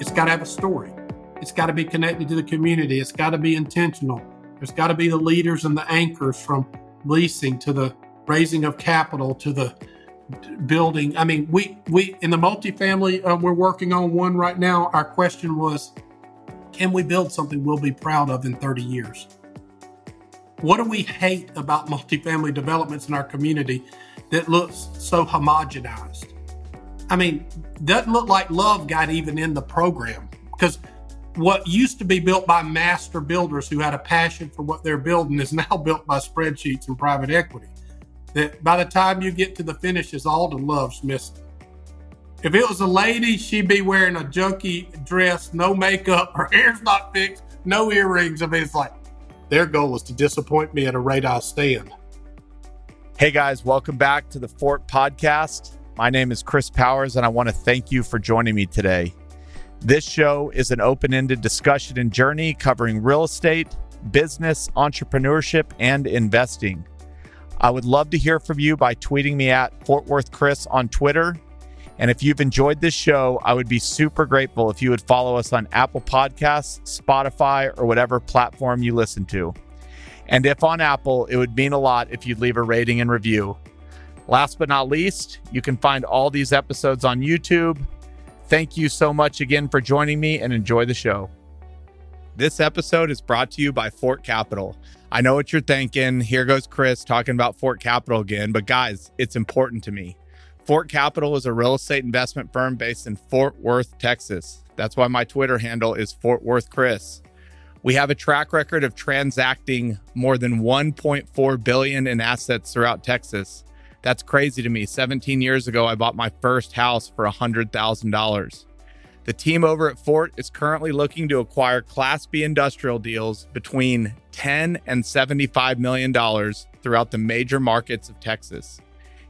it's got to have a story. It's got to be connected to the community. It's got to be intentional. There's got to be the leaders and the anchors from leasing to the raising of capital to the building. I mean, we we in the multifamily uh, we're working on one right now. Our question was, can we build something we'll be proud of in 30 years? What do we hate about multifamily developments in our community that looks so homogenized? I mean, doesn't look like love got even in the program because what used to be built by master builders who had a passion for what they're building is now built by spreadsheets and private equity that by the time you get to the finishes, all the love's missing. If it was a lady, she'd be wearing a junky dress, no makeup, her hair's not fixed, no earrings. I mean, it's like their goal is to disappoint me at a rate I'll stand. Hey guys, welcome back to the Fort Podcast. My name is Chris Powers, and I want to thank you for joining me today. This show is an open ended discussion and journey covering real estate, business, entrepreneurship, and investing. I would love to hear from you by tweeting me at Fort Worth Chris on Twitter. And if you've enjoyed this show, I would be super grateful if you would follow us on Apple Podcasts, Spotify, or whatever platform you listen to. And if on Apple, it would mean a lot if you'd leave a rating and review. Last but not least, you can find all these episodes on YouTube. Thank you so much again for joining me and enjoy the show. This episode is brought to you by Fort Capital. I know what you're thinking. Here goes Chris talking about Fort Capital again, but guys, it's important to me. Fort Capital is a real estate investment firm based in Fort Worth, Texas. That's why my Twitter handle is Fort Worth Chris. We have a track record of transacting more than 1.4 billion in assets throughout Texas. That's crazy to me. 17 years ago, I bought my first house for $100,000. The team over at Fort is currently looking to acquire Class B industrial deals between 10 and $75 million throughout the major markets of Texas.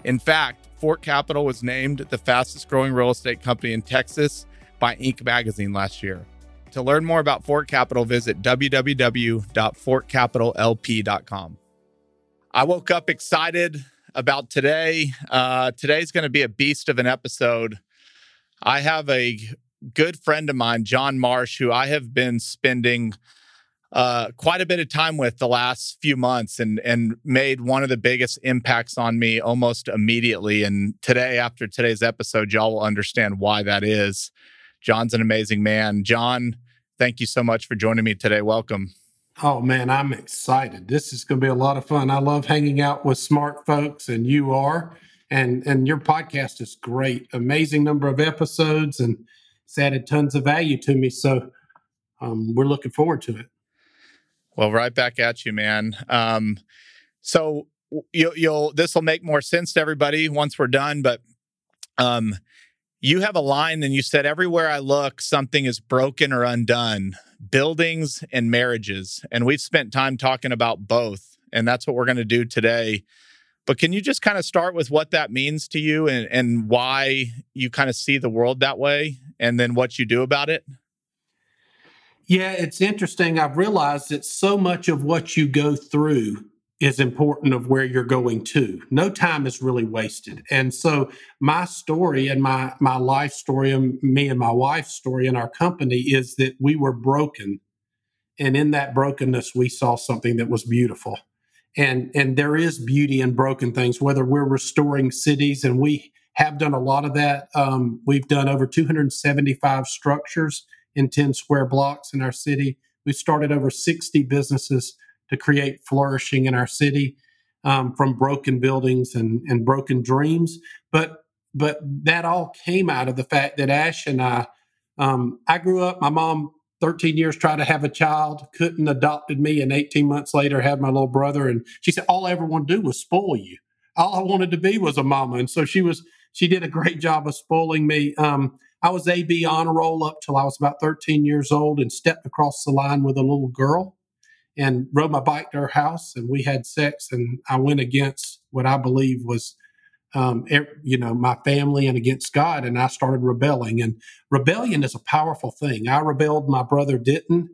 In fact, Fort Capital was named the fastest growing real estate company in Texas by Inc. magazine last year. To learn more about Fort Capital, visit www.fortcapitallp.com. I woke up excited about today. Uh, today's going to be a beast of an episode. I have a good friend of mine, John Marsh, who I have been spending uh, quite a bit of time with the last few months and and made one of the biggest impacts on me almost immediately. And today, after today's episode, y'all will understand why that is. John's an amazing man. John, thank you so much for joining me today. Welcome. Oh man, I'm excited. This is going to be a lot of fun. I love hanging out with smart folks, and you are. And and your podcast is great. Amazing number of episodes and it's added tons of value to me. So um, we're looking forward to it. Well, right back at you, man. Um, so you, you'll this will make more sense to everybody once we're done. But um, you have a line, and you said everywhere I look, something is broken or undone. Buildings and marriages, and we've spent time talking about both, and that's what we're going to do today. But can you just kind of start with what that means to you and, and why you kind of see the world that way and then what you do about it? Yeah, it's interesting. I've realized that so much of what you go through is important of where you're going to. No time is really wasted. And so my story and my my life story and me and my wife's story in our company is that we were broken. And in that brokenness we saw something that was beautiful and and there is beauty in broken things whether we're restoring cities and we have done a lot of that um, we've done over 275 structures in 10 square blocks in our city we've started over 60 businesses to create flourishing in our city um, from broken buildings and, and broken dreams but but that all came out of the fact that ash and i um, i grew up my mom 13 years tried to have a child, couldn't adopted me, and 18 months later had my little brother. And she said, All I ever want to do was spoil you. All I wanted to be was a mama. And so she was, she did a great job of spoiling me. Um, I was AB honor roll up till I was about 13 years old and stepped across the line with a little girl and rode my bike to her house and we had sex and I went against what I believe was um, you know, my family and against God, and I started rebelling. And rebellion is a powerful thing. I rebelled, my brother didn't,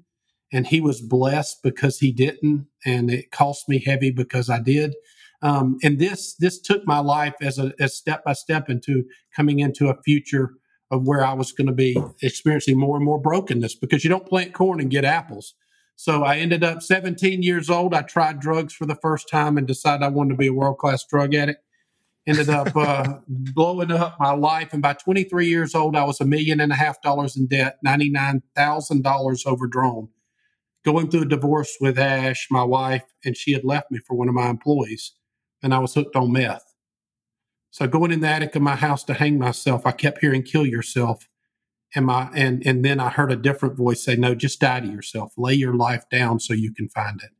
and he was blessed because he didn't, and it cost me heavy because I did. Um, and this this took my life as a as step by step into coming into a future of where I was going to be experiencing more and more brokenness because you don't plant corn and get apples. So I ended up 17 years old. I tried drugs for the first time and decided I wanted to be a world class drug addict. Ended up uh, blowing up my life. And by 23 years old, I was a million and a half dollars in debt, $99,000 overdrawn. Going through a divorce with Ash, my wife, and she had left me for one of my employees. And I was hooked on meth. So going in the attic of my house to hang myself, I kept hearing "kill yourself," and my and and then I heard a different voice say, "No, just die to yourself. Lay your life down so you can find it."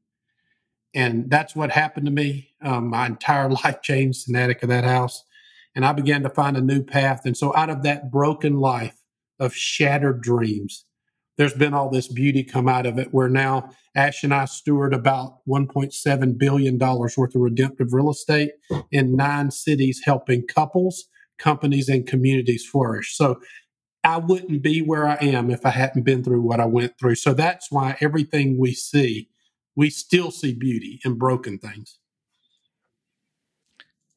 And that's what happened to me. Um, my entire life changed in the attic of that house, and I began to find a new path. And so, out of that broken life of shattered dreams, there's been all this beauty come out of it where now Ash and I steward about $1.7 billion worth of redemptive real estate in nine cities, helping couples, companies, and communities flourish. So I wouldn't be where I am if I hadn't been through what I went through. So that's why everything we see, we still see beauty in broken things.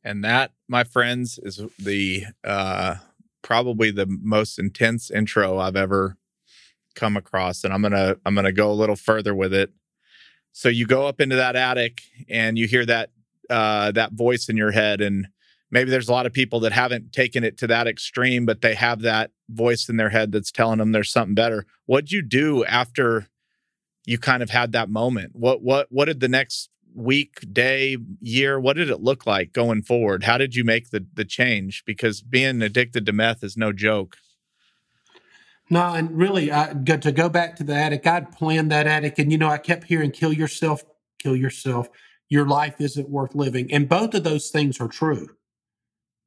And that, my friends, is the uh, probably the most intense intro I've ever come across and i'm gonna i'm gonna go a little further with it so you go up into that attic and you hear that uh, that voice in your head and maybe there's a lot of people that haven't taken it to that extreme but they have that voice in their head that's telling them there's something better. What'd you do after you kind of had that moment? What what what did the next week day year what did it look like going forward? How did you make the the change? Because being addicted to meth is no joke. No, and really, I, to go back to the attic, I'd planned that attic, and you know, I kept hearing "kill yourself, kill yourself." Your life isn't worth living, and both of those things are true.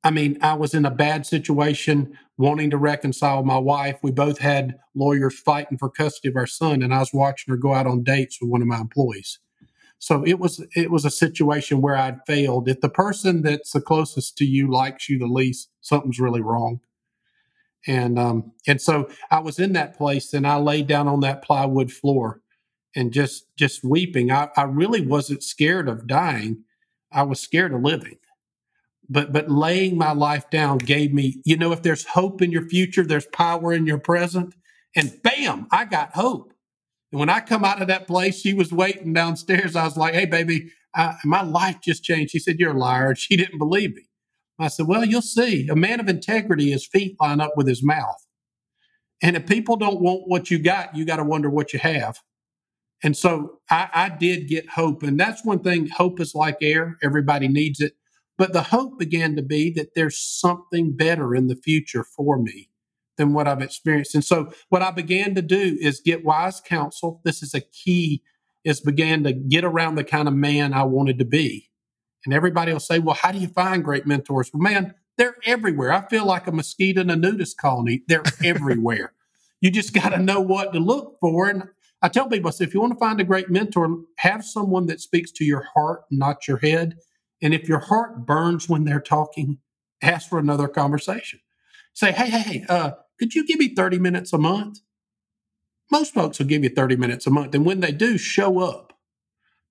I mean, I was in a bad situation, wanting to reconcile my wife. We both had lawyers fighting for custody of our son, and I was watching her go out on dates with one of my employees. So it was it was a situation where I'd failed. If the person that's the closest to you likes you the least, something's really wrong and um, and so I was in that place, and I laid down on that plywood floor, and just just weeping. I, I really wasn't scared of dying; I was scared of living. But but laying my life down gave me, you know, if there's hope in your future, there's power in your present, and bam, I got hope. And when I come out of that place, she was waiting downstairs. I was like, "Hey, baby, I, my life just changed." She said, "You're a liar." She didn't believe me. I said, Well, you'll see. A man of integrity, his feet line up with his mouth. And if people don't want what you got, you got to wonder what you have. And so I, I, did get hope. And that's one thing hope is like air, everybody needs it. But the hope began to be that there's something better in the future for me than what I've experienced. And so what I began to do is get wise counsel. This is a key, is began to get around the kind of man I wanted to be. And everybody will say, well, how do you find great mentors? Well, man, they're everywhere. I feel like a mosquito in a nudist colony. They're everywhere. You just got to know what to look for. And I tell people, I say, if you want to find a great mentor, have someone that speaks to your heart, not your head. And if your heart burns when they're talking, ask for another conversation. Say, hey, hey, hey, uh, could you give me 30 minutes a month? Most folks will give you 30 minutes a month. And when they do, show up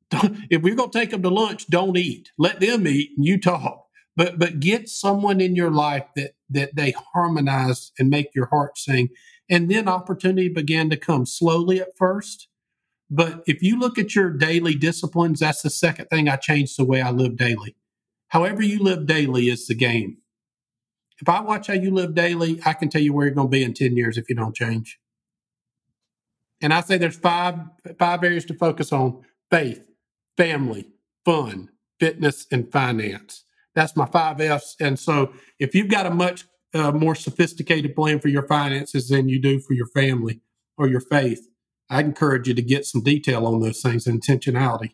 if we're going to take them to lunch, don't eat. Let them eat and you talk. But but get someone in your life that that they harmonize and make your heart sing. And then opportunity began to come slowly at first. But if you look at your daily disciplines, that's the second thing I changed the way I live daily. However you live daily is the game. If I watch how you live daily, I can tell you where you're going to be in 10 years if you don't change. And I say there's five five areas to focus on: faith, family, fun, fitness, and finance. That's my five F's. And so if you've got a much uh, more sophisticated plan for your finances than you do for your family or your faith, I encourage you to get some detail on those things intentionality.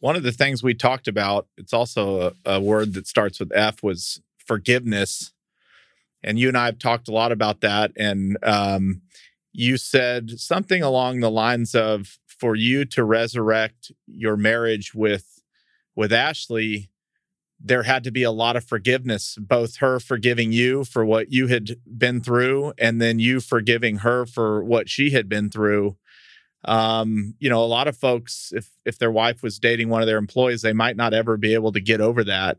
One of the things we talked about, it's also a, a word that starts with F, was forgiveness. And you and I have talked a lot about that. And um, you said something along the lines of for you to resurrect your marriage with with Ashley, there had to be a lot of forgiveness, both her forgiving you for what you had been through, and then you forgiving her for what she had been through. Um, you know, a lot of folks, if if their wife was dating one of their employees, they might not ever be able to get over that.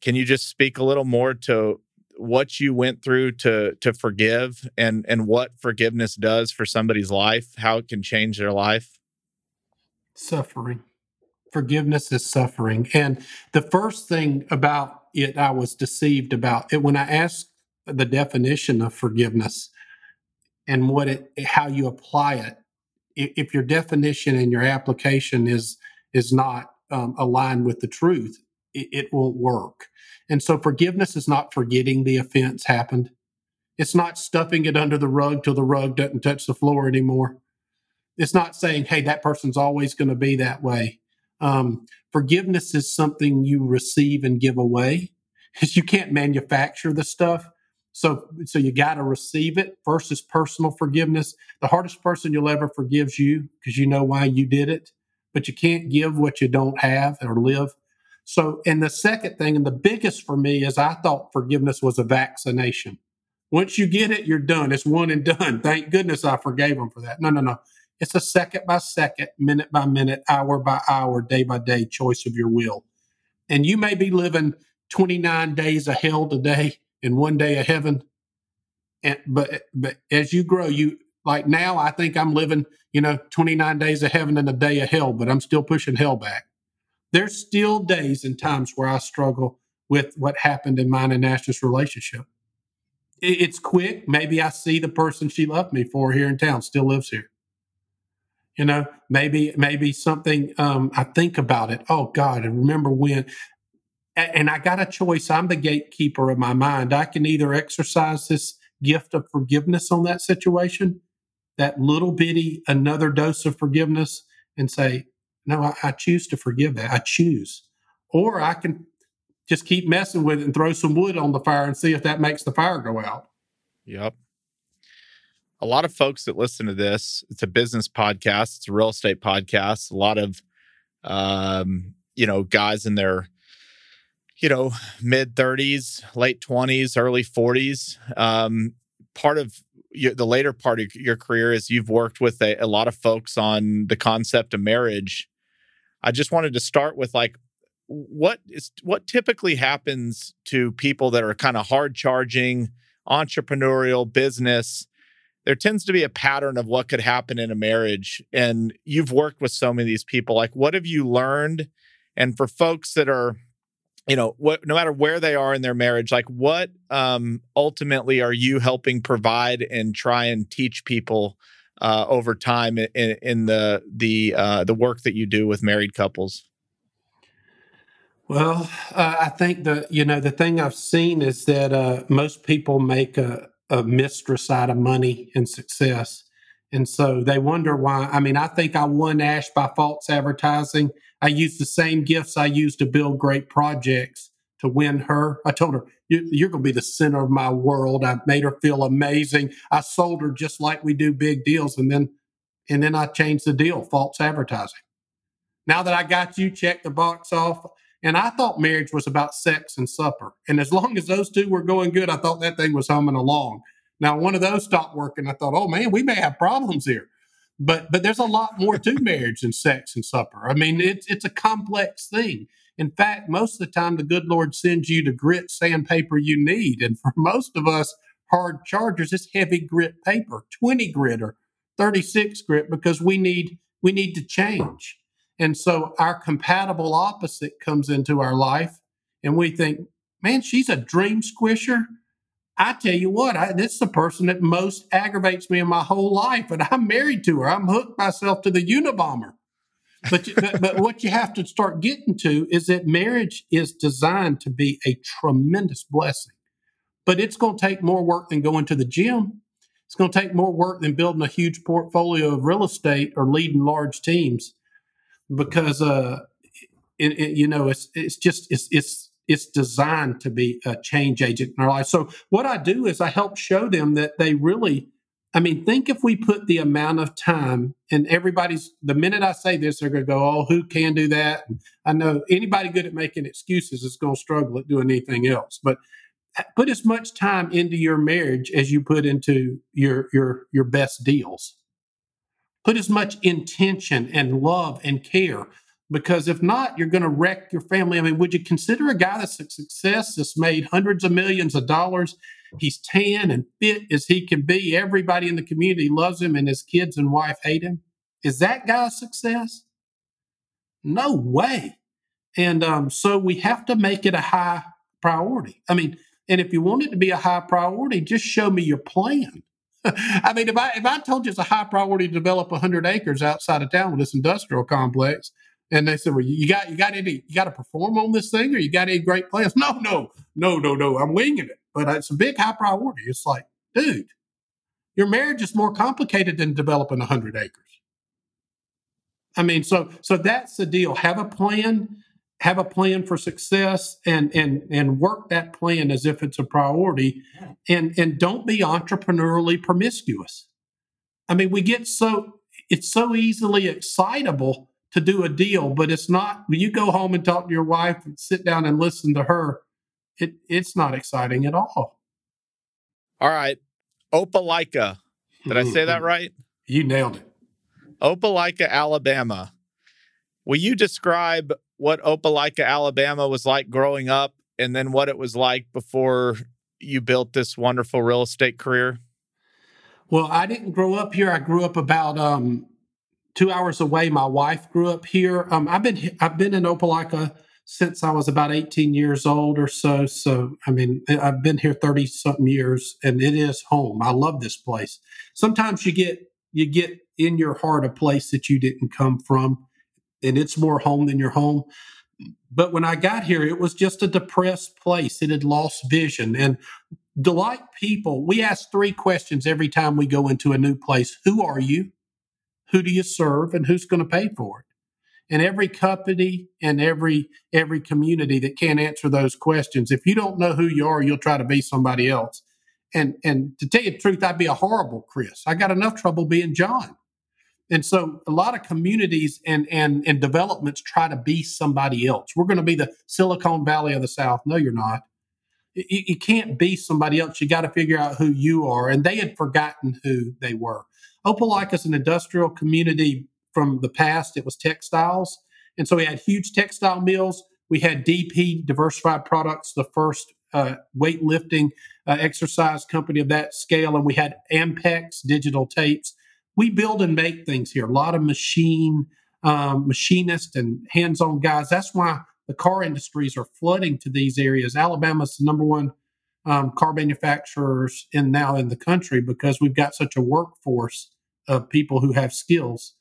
Can you just speak a little more to what you went through to to forgive and and what forgiveness does for somebody's life, how it can change their life? Suffering. Forgiveness is suffering. And the first thing about it I was deceived about it when I asked the definition of forgiveness and what it how you apply it if your definition and your application is is not um, aligned with the truth it, it won't work. And so forgiveness is not forgetting the offense happened. It's not stuffing it under the rug till the rug doesn't touch the floor anymore. It's not saying hey that person's always going to be that way um, forgiveness is something you receive and give away you can't manufacture the stuff so, so you got to receive it. Is personal forgiveness. The hardest person you'll ever forgives you because you know why you did it, but you can't give what you don't have or live. So, and the second thing, and the biggest for me, is I thought forgiveness was a vaccination. Once you get it, you're done. It's one and done. Thank goodness I forgave them for that. No, no, no. It's a second by second, minute by minute, hour by hour, day by day choice of your will. And you may be living 29 days of hell today and one day of heaven. And, but but as you grow, you like now. I think I'm living, you know, 29 days of heaven and a day of hell, but I'm still pushing hell back. There's still days and times where I struggle with what happened in mine and Ash's relationship. It's quick. Maybe I see the person she loved me for here in town still lives here. You know, maybe maybe something um, I think about it. Oh God, I remember when and I got a choice. I'm the gatekeeper of my mind. I can either exercise this gift of forgiveness on that situation, that little bitty another dose of forgiveness, and say, no, I, I choose to forgive that. I choose. Or I can just keep messing with it and throw some wood on the fire and see if that makes the fire go out. Yep. A lot of folks that listen to this, it's a business podcast, it's a real estate podcast. A lot of, um, you know, guys in their you know, mid 30s, late 20s, early 40s. Um, part of your, the later part of your career is you've worked with a, a lot of folks on the concept of marriage. I just wanted to start with like, what is what typically happens to people that are kind of hard charging, entrepreneurial business? There tends to be a pattern of what could happen in a marriage. And you've worked with so many of these people. Like, what have you learned? And for folks that are you know what no matter where they are in their marriage like what um ultimately are you helping provide and try and teach people uh over time in, in the the uh the work that you do with married couples well uh, i think the you know the thing i've seen is that uh most people make a, a mistress out of money and success and so they wonder why i mean i think i won ash by false advertising I used the same gifts I used to build great projects to win her. I told her, You're going to be the center of my world. I made her feel amazing. I sold her just like we do big deals. And then, and then I changed the deal, false advertising. Now that I got you, check the box off. And I thought marriage was about sex and supper. And as long as those two were going good, I thought that thing was humming along. Now, one of those stopped working. I thought, oh man, we may have problems here but but there's a lot more to marriage than sex and supper. I mean, it's it's a complex thing. In fact, most of the time, the good Lord sends you the grit sandpaper you need, and for most of us hard chargers, it's heavy grit paper, 20 grit or 36 grit, because we need we need to change. And so our compatible opposite comes into our life, and we think, man, she's a dream squisher. I tell you what, I, this is the person that most aggravates me in my whole life, and I'm married to her. I'm hooked myself to the Unabomber. But, but, but what you have to start getting to is that marriage is designed to be a tremendous blessing, but it's going to take more work than going to the gym. It's going to take more work than building a huge portfolio of real estate or leading large teams, because uh, it, it, you know it's it's just it's it's it's designed to be a change agent in our life. So what I do is I help show them that they really, I mean, think if we put the amount of time and everybody's the minute I say this, they're gonna go, Oh, who can do that? And I know anybody good at making excuses is gonna struggle at doing anything else. But put as much time into your marriage as you put into your your your best deals. Put as much intention and love and care because if not, you're going to wreck your family. I mean, would you consider a guy that's a success that's made hundreds of millions of dollars? He's tan and fit as he can be. Everybody in the community loves him, and his kids and wife hate him. Is that guy a success? No way. And um, so we have to make it a high priority. I mean, and if you want it to be a high priority, just show me your plan. I mean, if I if I told you it's a high priority to develop 100 acres outside of town with this industrial complex, and they said, "Well, you got you got any you got to perform on this thing, or you got any great plans?" No, no, no, no, no. I'm winging it, but it's a big high priority. It's like, dude, your marriage is more complicated than developing 100 acres. I mean, so so that's the deal. Have a plan, have a plan for success, and and and work that plan as if it's a priority, and and don't be entrepreneurially promiscuous. I mean, we get so it's so easily excitable to do a deal, but it's not when you go home and talk to your wife and sit down and listen to her, it it's not exciting at all. All right. Opelika. Did I say that mm-hmm. right? You nailed it. Opelika, Alabama. Will you describe what Opelika, Alabama was like growing up and then what it was like before you built this wonderful real estate career? Well, I didn't grow up here. I grew up about um, two hours away. My wife grew up here. Um, I've been I've been in Opelika since I was about 18 years old or so. So I mean, I've been here 30 something years, and it is home. I love this place. Sometimes you get you get in your heart a place that you didn't come from, and it's more home than your home. But when I got here, it was just a depressed place. It had lost vision. And delight people, we ask three questions every time we go into a new place Who are you? who do you serve and who's going to pay for it and every company and every every community that can't answer those questions if you don't know who you are you'll try to be somebody else and and to tell you the truth i'd be a horrible chris i got enough trouble being john and so a lot of communities and and and developments try to be somebody else we're going to be the silicon valley of the south no you're not you, you can't be somebody else you got to figure out who you are and they had forgotten who they were Opelika is an industrial community from the past. It was textiles. And so we had huge textile mills. We had DP, Diversified Products, the first uh, weightlifting uh, exercise company of that scale. And we had Ampex digital tapes. We build and make things here. A lot of machine um, machinists and hands-on guys. That's why the car industries are flooding to these areas. Alabama's the number one um, car manufacturers in now in the country because we've got such a workforce of people who have skills.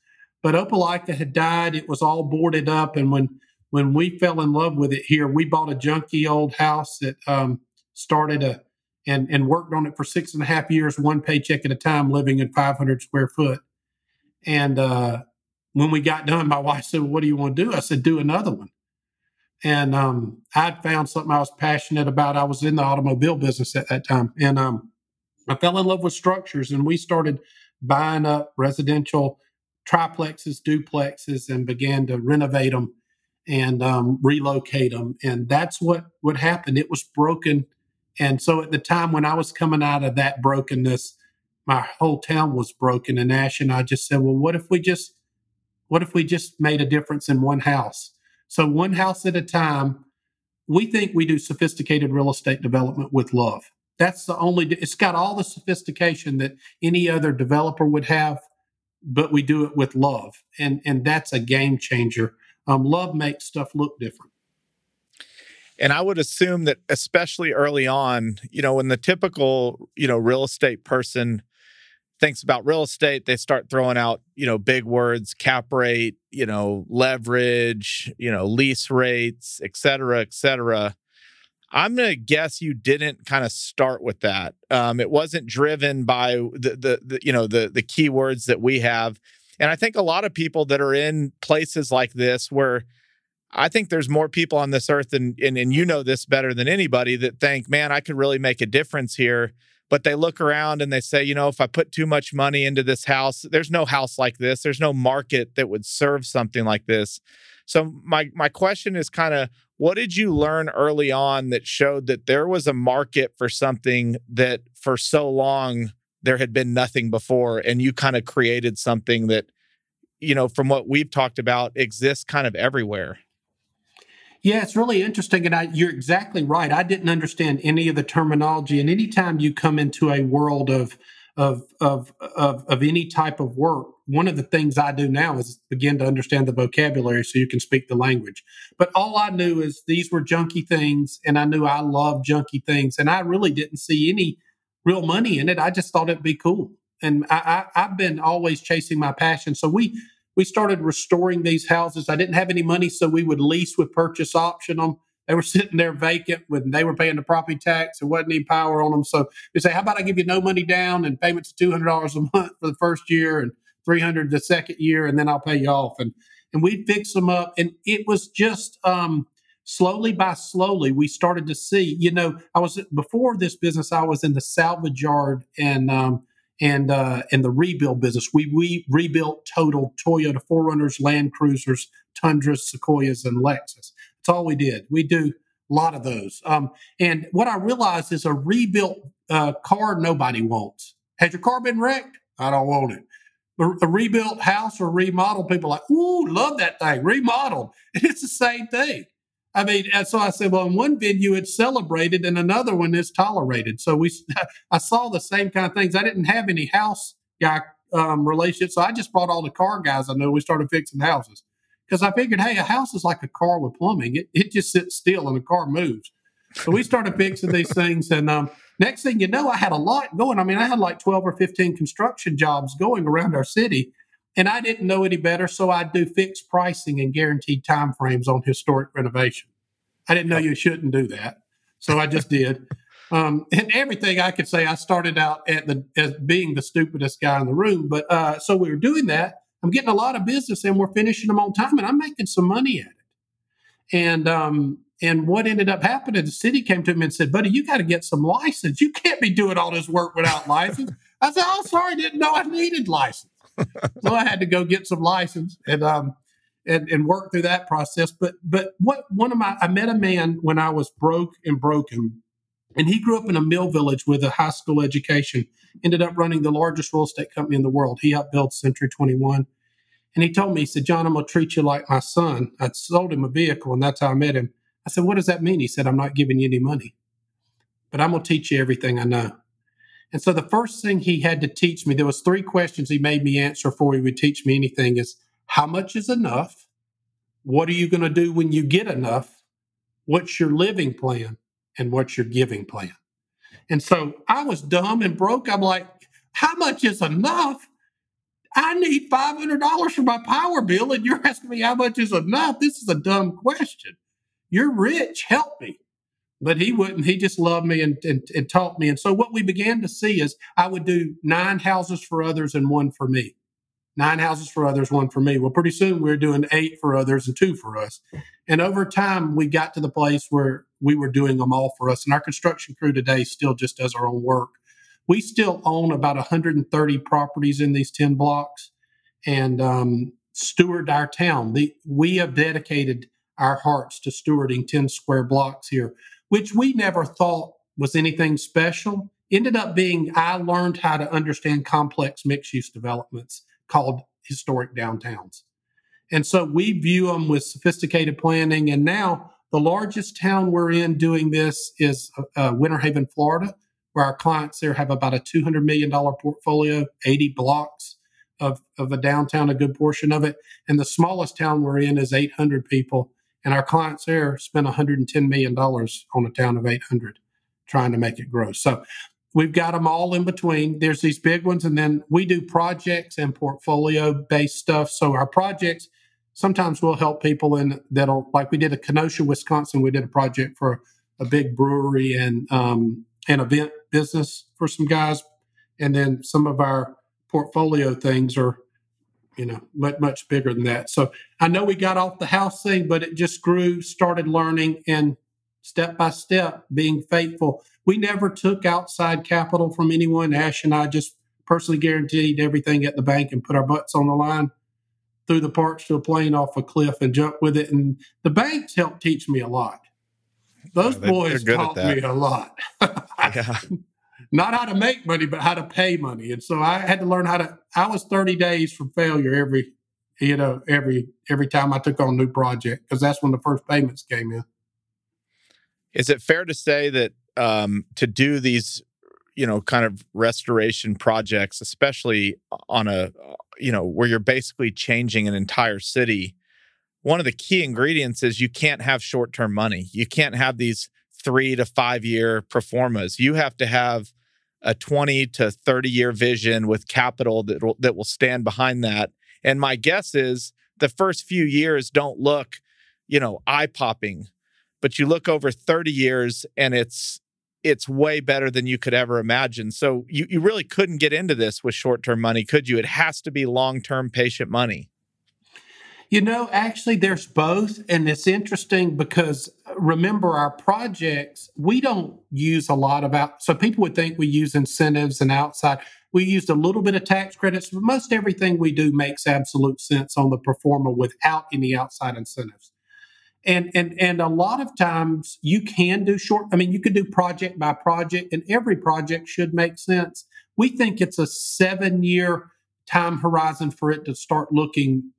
But Opelika had died; it was all boarded up, and when when we fell in love with it here, we bought a junky old house that um, started a and and worked on it for six and a half years, one paycheck at a time, living in 500 square foot. And uh, when we got done, my wife said, "What do you want to do?" I said, "Do another one." and um, I'd found something I was passionate about. I was in the automobile business at that time, and um, I fell in love with structures, and we started buying up residential triplexes, duplexes, and began to renovate them and um, relocate them. And that's what what happened. It was broken, and so at the time when I was coming out of that brokenness, my whole town was broken and ash. And I just said, well, what if we just what if we just made a difference in one house? So, one house at a time, we think we do sophisticated real estate development with love. That's the only, it's got all the sophistication that any other developer would have, but we do it with love. And, and that's a game changer. Um, love makes stuff look different. And I would assume that, especially early on, you know, when the typical, you know, real estate person thinks about real estate, they start throwing out, you know, big words, cap rate, you know, leverage, you know, lease rates, et cetera, et cetera. I'm going to guess you didn't kind of start with that. Um, it wasn't driven by the, the, the, you know, the, the keywords that we have. And I think a lot of people that are in places like this where I think there's more people on this earth, and, and, and you know this better than anybody, that think, man, I could really make a difference here but they look around and they say, you know, if I put too much money into this house, there's no house like this. There's no market that would serve something like this. So my my question is kind of what did you learn early on that showed that there was a market for something that for so long there had been nothing before and you kind of created something that you know, from what we've talked about, exists kind of everywhere. Yeah, it's really interesting. And I, you're exactly right. I didn't understand any of the terminology. And anytime you come into a world of, of, of, of, of any type of work, one of the things I do now is begin to understand the vocabulary so you can speak the language. But all I knew is these were junky things, and I knew I loved junky things. And I really didn't see any real money in it. I just thought it'd be cool. And I, I, I've been always chasing my passion. So we, we started restoring these houses. I didn't have any money, so we would lease with purchase option them. They were sitting there vacant when they were paying the property tax. There wasn't any power on them. So we say, how about I give you no money down and payments of two hundred dollars a month for the first year and three hundred the second year, and then I'll pay you off. And and we'd fix them up. And it was just um, slowly by slowly we started to see. You know, I was before this business, I was in the salvage yard and um, and uh, and the rebuild business. We we rebuilt total Toyota 4Runners, Land Cruisers, Tundras, Sequoias, and Lexus. That's all we did. We do a lot of those. Um, and what I realized is a rebuilt uh, car nobody wants. Has your car been wrecked? I don't want it. A, rebuilt house or remodel, people like, ooh, love that thing, remodeled. And it's the same thing. I mean, so I said, well, in one venue it's celebrated, and another one is tolerated. So we, I saw the same kind of things. I didn't have any house guy um, relationships, so I just brought all the car guys I know. We started fixing houses because I figured, hey, a house is like a car with plumbing; it it just sits still and the car moves. So we started fixing these things, and um, next thing you know, I had a lot going. I mean, I had like twelve or fifteen construction jobs going around our city and I didn't know any better, so I do fixed pricing and guaranteed timeframes on historic renovation. I didn't know you shouldn't do that, so I just did. Um, and everything I could say, I started out at the as being the stupidest guy in the room. But uh, so we were doing that. I'm getting a lot of business, and we're finishing them on time, and I'm making some money at it. And um, and what ended up happening, the city came to me and said, "Buddy, you got to get some license. You can't be doing all this work without license." I said, "Oh, sorry, didn't know I needed license." so I had to go get some license and um and, and work through that process. But but what one of my I met a man when I was broke and broken, and he grew up in a mill village with a high school education. Ended up running the largest real estate company in the world. He helped build Century 21. And he told me, he said, John, I'm gonna treat you like my son. I sold him a vehicle, and that's how I met him. I said, What does that mean? He said, I'm not giving you any money, but I'm gonna teach you everything I know. And so the first thing he had to teach me, there was three questions he made me answer before he would teach me anything is how much is enough? What are you going to do when you get enough? What's your living plan? And what's your giving plan? And so I was dumb and broke. I'm like, how much is enough? I need $500 for my power bill, and you're asking me how much is enough. This is a dumb question. You're rich. Help me but he wouldn't. He just loved me and, and, and, taught me. And so what we began to see is I would do nine houses for others and one for me. Nine houses for others, one for me. Well, pretty soon we were doing eight for others and two for us. And over time, we got to the place where we were doing them all for us. And our construction crew today still just does our own work. We still own about 130 properties in these 10 blocks and um, steward our town. The, we have dedicated our hearts to stewarding 10 square blocks here which we never thought was anything special, ended up being I learned how to understand complex mixed use developments called historic downtowns. And so we view them with sophisticated planning. And now the largest town we're in doing this is uh, uh Winter Haven, Florida, where our clients there have about a $200 million portfolio, 80 blocks of, of a downtown, a good portion of it. And the smallest town we're in is 800 people and our clients there spent $110 million on a town of 800 trying to make it grow. So we've got them all in between. There's these big ones, and then we do projects and portfolio based stuff. So our projects sometimes will help people in that'll like we did a Kenosha, Wisconsin. We did a project for a big brewery and um, an event business for some guys, and then some of our portfolio things are you know, much, much bigger than that. So I know we got off the house thing, but it just grew, started learning, and step by step being faithful. We never took outside capital from anyone. Ash and I just personally guaranteed everything at the bank and put our butts on the line, threw the parts to a plane off a cliff and jumped with it. And the banks helped teach me a lot. Those yeah, boys taught me a lot. yeah not how to make money, but how to pay money. And so I had to learn how to. I was 30 days from failure every you know, every every time I took on a new project because that's when the first payments came in. Is it fair to say that um, to do these, you know, kind of restoration projects, especially on a, you know, where you're basically changing an entire city, one of the key ingredients is you can't have short term money. You can't have these three to five year pro formas. You have to have a 20 to 30 year vision with capital that will, that will stand behind that. And my guess is the first few years don't look, you know, eye popping, but you look over 30 years and it's it's way better than you could ever imagine. So you, you really couldn't get into this with short term money, could you? It has to be long term patient money. You know, actually, there's both. And it's interesting because uh, remember, our projects, we don't use a lot of out. So people would think we use incentives and outside. We used a little bit of tax credits, but most everything we do makes absolute sense on the pro forma without any outside incentives. And, and and a lot of times you can do short i mean you could do project by project and every project should make sense we think it's a seven year time horizon for it to start looking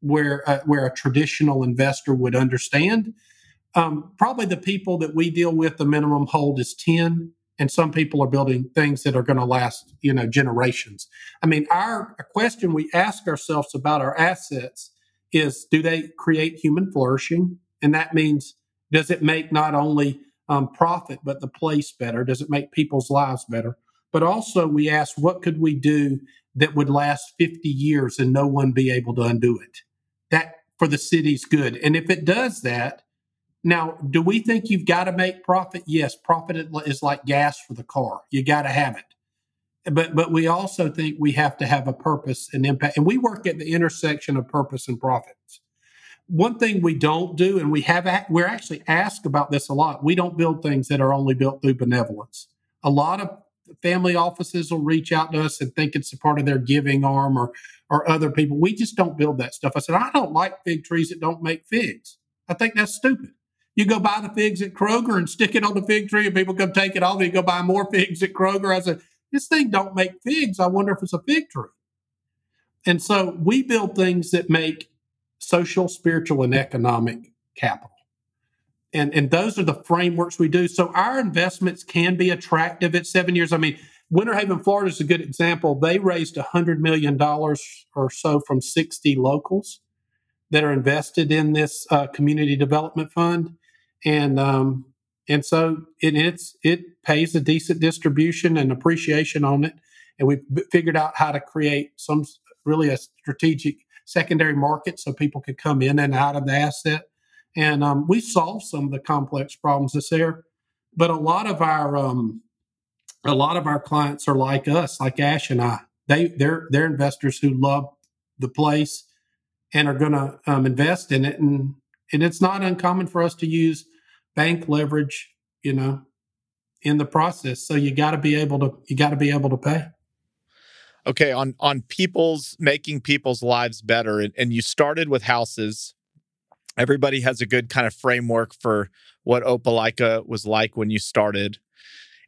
where uh, where a traditional investor would understand. Um, probably the people that we deal with, the minimum hold is ten, and some people are building things that are going to last, you know, generations. I mean, our a question we ask ourselves about our assets is: Do they create human flourishing? And that means, does it make not only um, profit but the place better? Does it make people's lives better? But also, we ask, what could we do that would last 50 years and no one be able to undo it? that for the city's good. And if it does that, now, do we think you've got to make profit? Yes, profit is like gas for the car. You got to have it. But but we also think we have to have a purpose and impact. And we work at the intersection of purpose and profits. One thing we don't do, and we have we're actually asked about this a lot. We don't build things that are only built through benevolence. A lot of family offices will reach out to us and think it's a part of their giving arm or or other people. We just don't build that stuff. I said, I don't like fig trees that don't make figs. I think that's stupid. You go buy the figs at Kroger and stick it on the fig tree, and people come take it off. You go buy more figs at Kroger. I said, this thing don't make figs. I wonder if it's a fig tree. And so we build things that make social, spiritual, and economic capital. And, and those are the frameworks we do. So our investments can be attractive at seven years. I mean, Winter Haven, Florida is a good example. They raised $100 million or so from 60 locals that are invested in this uh, community development fund. And, um, and so it, it's, it pays a decent distribution and appreciation on it. And we've figured out how to create some really a strategic secondary market so people could come in and out of the asset. And um, we solve some of the complex problems that's there. But a lot of our um, a lot of our clients are like us, like Ash and I. They they're they're investors who love the place and are going to um, invest in it, and and it's not uncommon for us to use bank leverage, you know, in the process. So you got to be able to you got to be able to pay. Okay, on on people's making people's lives better, and, and you started with houses. Everybody has a good kind of framework for what Opelika was like when you started.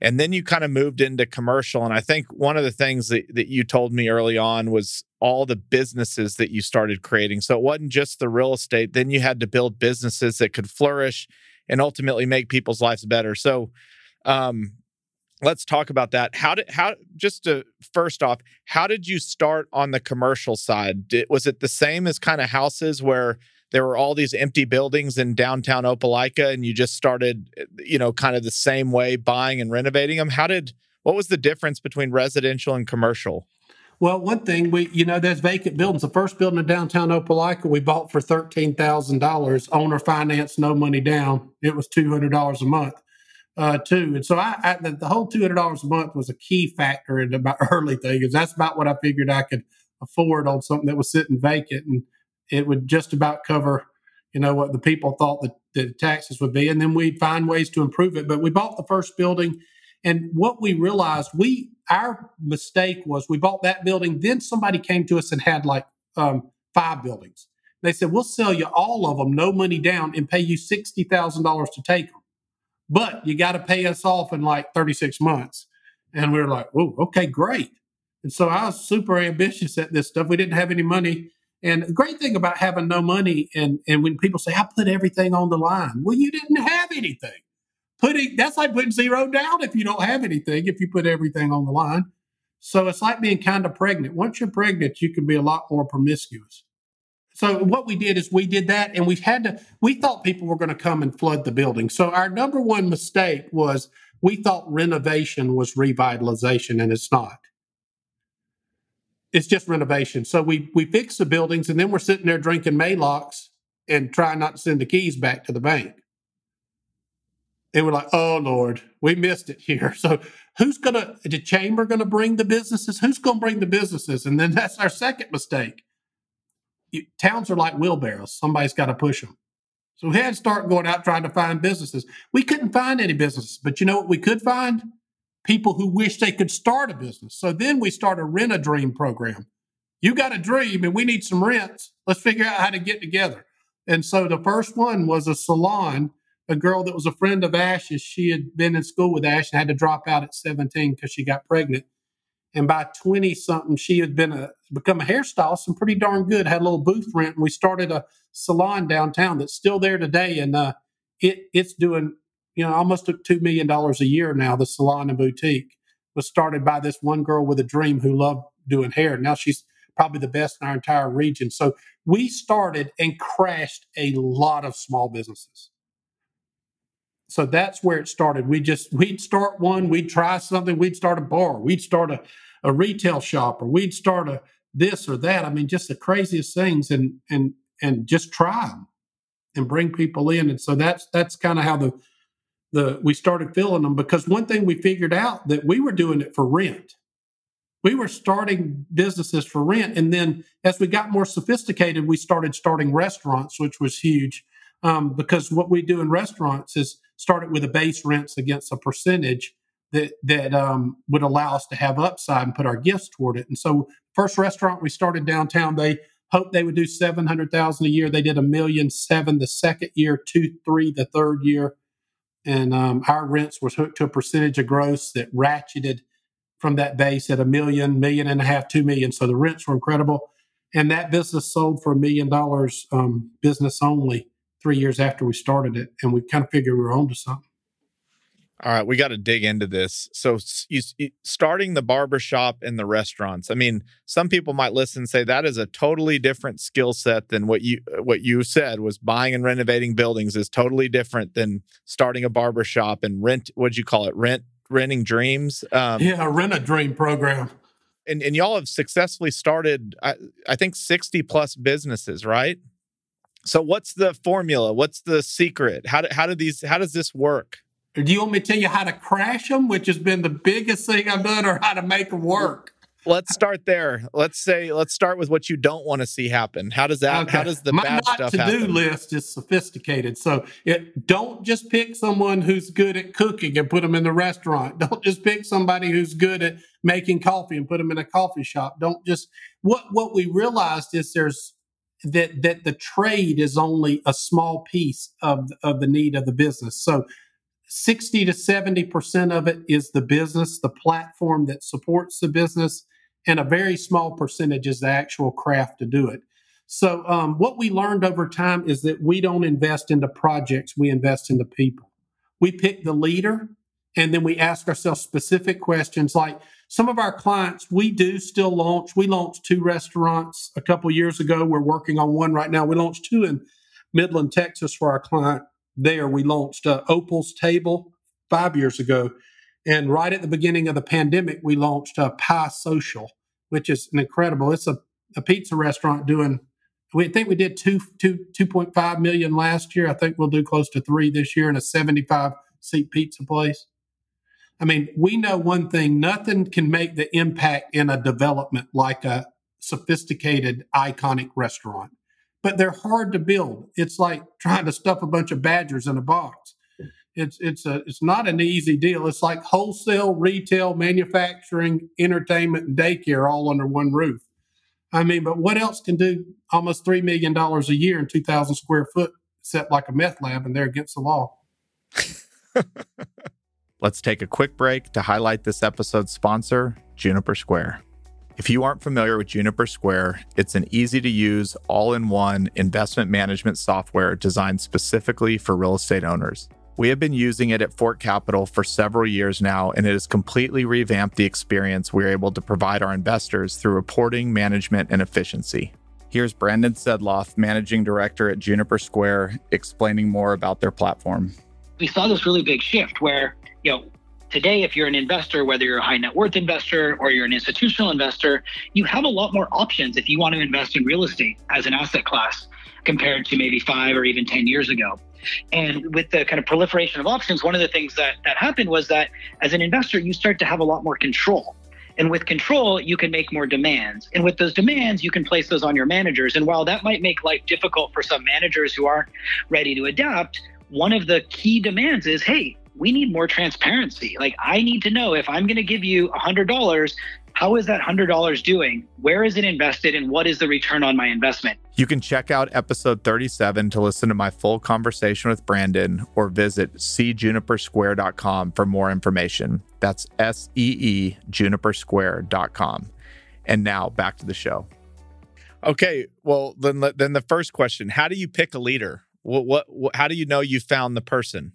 And then you kind of moved into commercial. And I think one of the things that, that you told me early on was all the businesses that you started creating. So it wasn't just the real estate, then you had to build businesses that could flourish and ultimately make people's lives better. So, um, let's talk about that. How did how just to first off, how did you start on the commercial side? Did, was it the same as kind of houses where there were all these empty buildings in downtown Opelika and you just started you know kind of the same way buying and renovating them how did what was the difference between residential and commercial well one thing we you know there's vacant buildings the first building in downtown Opelika we bought for $13000 owner finance no money down it was $200 a month uh, too. And so I, I the, the, whole two hundred dollars a month was a key factor in the early thing. Is that's about what I figured I could afford on something that was sitting vacant. And it would just about cover, you know, what the people thought that the taxes would be. And then we'd find ways to improve it. But we bought the first building. And what we realized, we our mistake was we bought that building. Then somebody came to us and had like um, five buildings. They said, "We'll sell you all of them, no money down, and pay you sixty thousand dollars to take them, but you got to pay us off in like thirty six months." And we were like, "Oh, okay, great." And so I was super ambitious at this stuff. We didn't have any money And the great thing about having no money, and and when people say I put everything on the line, well, you didn't have anything. Putting that's like putting zero down if you don't have anything. If you put everything on the line, so it's like being kind of pregnant. Once you're pregnant, you can be a lot more promiscuous. So what we did is we did that, and we had to. We thought people were going to come and flood the building. So our number one mistake was we thought renovation was revitalization, and it's not it's just renovation. So we we fix the buildings and then we're sitting there drinking Maalox and trying not to send the keys back to the bank. And we're like, oh Lord, we missed it here. So who's gonna the chamber gonna bring the businesses? Who's gonna bring the businesses? And then that's our second mistake. You, towns are like wheelbarrows. Somebody's got to push them. So we had to start going out trying to find businesses. We couldn't find any businesses, but you know what we could find? People who wish they could start a business. So then we start a rent a dream program. You got a dream and we need some rents. Let's figure out how to get together. And so the first one was a salon. A girl that was a friend of Ash's, she had been in school with Ash and had to drop out at 17 because she got pregnant. And by 20 something, she had been a become a hairstylist and pretty darn good. Had a little booth rent, and we started a salon downtown that's still there today. And uh, it it's doing you know, almost $2 million a year now. The salon and boutique was started by this one girl with a dream who loved doing hair. Now she's probably the best in our entire region. So we started and crashed a lot of small businesses. So that's where it started. We just, we'd start one, we'd try something, we'd start a bar, we'd start a, a retail shop, or we'd start a this or that. I mean, just the craziest things and, and, and just try them and bring people in. And so that's, that's kind of how the, the we started filling them because one thing we figured out that we were doing it for rent. We were starting businesses for rent, and then as we got more sophisticated, we started starting restaurants, which was huge. Um, because what we do in restaurants is start it with a base rents against a percentage that that um, would allow us to have upside and put our gifts toward it. And so, first restaurant we started downtown, they hoped they would do seven hundred thousand a year. They did a million seven the second year, two three the third year and um, our rents was hooked to a percentage of gross that ratcheted from that base at a million, million and a half, two million. So the rents were incredible, and that business sold for a million dollars, um, business only, three years after we started it, and we kind of figured we were onto something. All right, we got to dig into this. So, you, starting the barbershop and the restaurants. I mean, some people might listen and say that is a totally different skill set than what you what you said was buying and renovating buildings is totally different than starting a barbershop and rent. What'd you call it? Rent renting dreams. Um, yeah, rent a dream program. And and y'all have successfully started, I, I think, sixty plus businesses, right? So, what's the formula? What's the secret? How do, how do these? How does this work? Do you want me to tell you how to crash them, which has been the biggest thing I've done, or how to make them work? Let's start there. Let's say let's start with what you don't want to see happen. How does that? Okay. How does the My bad not to do list is sophisticated. So it don't just pick someone who's good at cooking and put them in the restaurant. Don't just pick somebody who's good at making coffee and put them in a coffee shop. Don't just what what we realized is there's that that the trade is only a small piece of of the need of the business. So 60 to 70% of it is the business, the platform that supports the business, and a very small percentage is the actual craft to do it. So, um, what we learned over time is that we don't invest into projects, we invest into people. We pick the leader, and then we ask ourselves specific questions like some of our clients, we do still launch. We launched two restaurants a couple years ago. We're working on one right now. We launched two in Midland, Texas for our client there, we launched uh, Opal's Table five years ago. And right at the beginning of the pandemic, we launched uh, Pie Social, which is an incredible. It's a, a pizza restaurant doing. We think we did two two two point five million last year. I think we'll do close to three this year in a seventy five seat pizza place. I mean, we know one thing: nothing can make the impact in a development like a sophisticated, iconic restaurant but they're hard to build. It's like trying to stuff a bunch of badgers in a box. It's it's a it's not an easy deal. It's like wholesale, retail, manufacturing, entertainment, and daycare all under one roof. I mean, but what else can do almost three million dollars a year in two thousand square foot, set like a meth lab, and they're against the law. Let's take a quick break to highlight this episode's sponsor, Juniper Square. If you aren't familiar with Juniper Square, it's an easy to use, all in one investment management software designed specifically for real estate owners. We have been using it at Fort Capital for several years now, and it has completely revamped the experience we're able to provide our investors through reporting, management, and efficiency. Here's Brandon Sedloff, Managing Director at Juniper Square, explaining more about their platform. We saw this really big shift where, you know, Today, if you're an investor, whether you're a high net worth investor or you're an institutional investor, you have a lot more options if you want to invest in real estate as an asset class compared to maybe five or even 10 years ago. And with the kind of proliferation of options, one of the things that, that happened was that as an investor, you start to have a lot more control. And with control, you can make more demands. And with those demands, you can place those on your managers. And while that might make life difficult for some managers who aren't ready to adapt, one of the key demands is hey, we need more transparency. Like, I need to know if I'm going to give you $100, how is that $100 doing? Where is it invested? And what is the return on my investment? You can check out episode 37 to listen to my full conversation with Brandon or visit seejunipersquare.com for more information. That's S E E junipersquare.com. And now back to the show. Okay, well then then the first question, how do you pick a leader? What, what, what how do you know you found the person?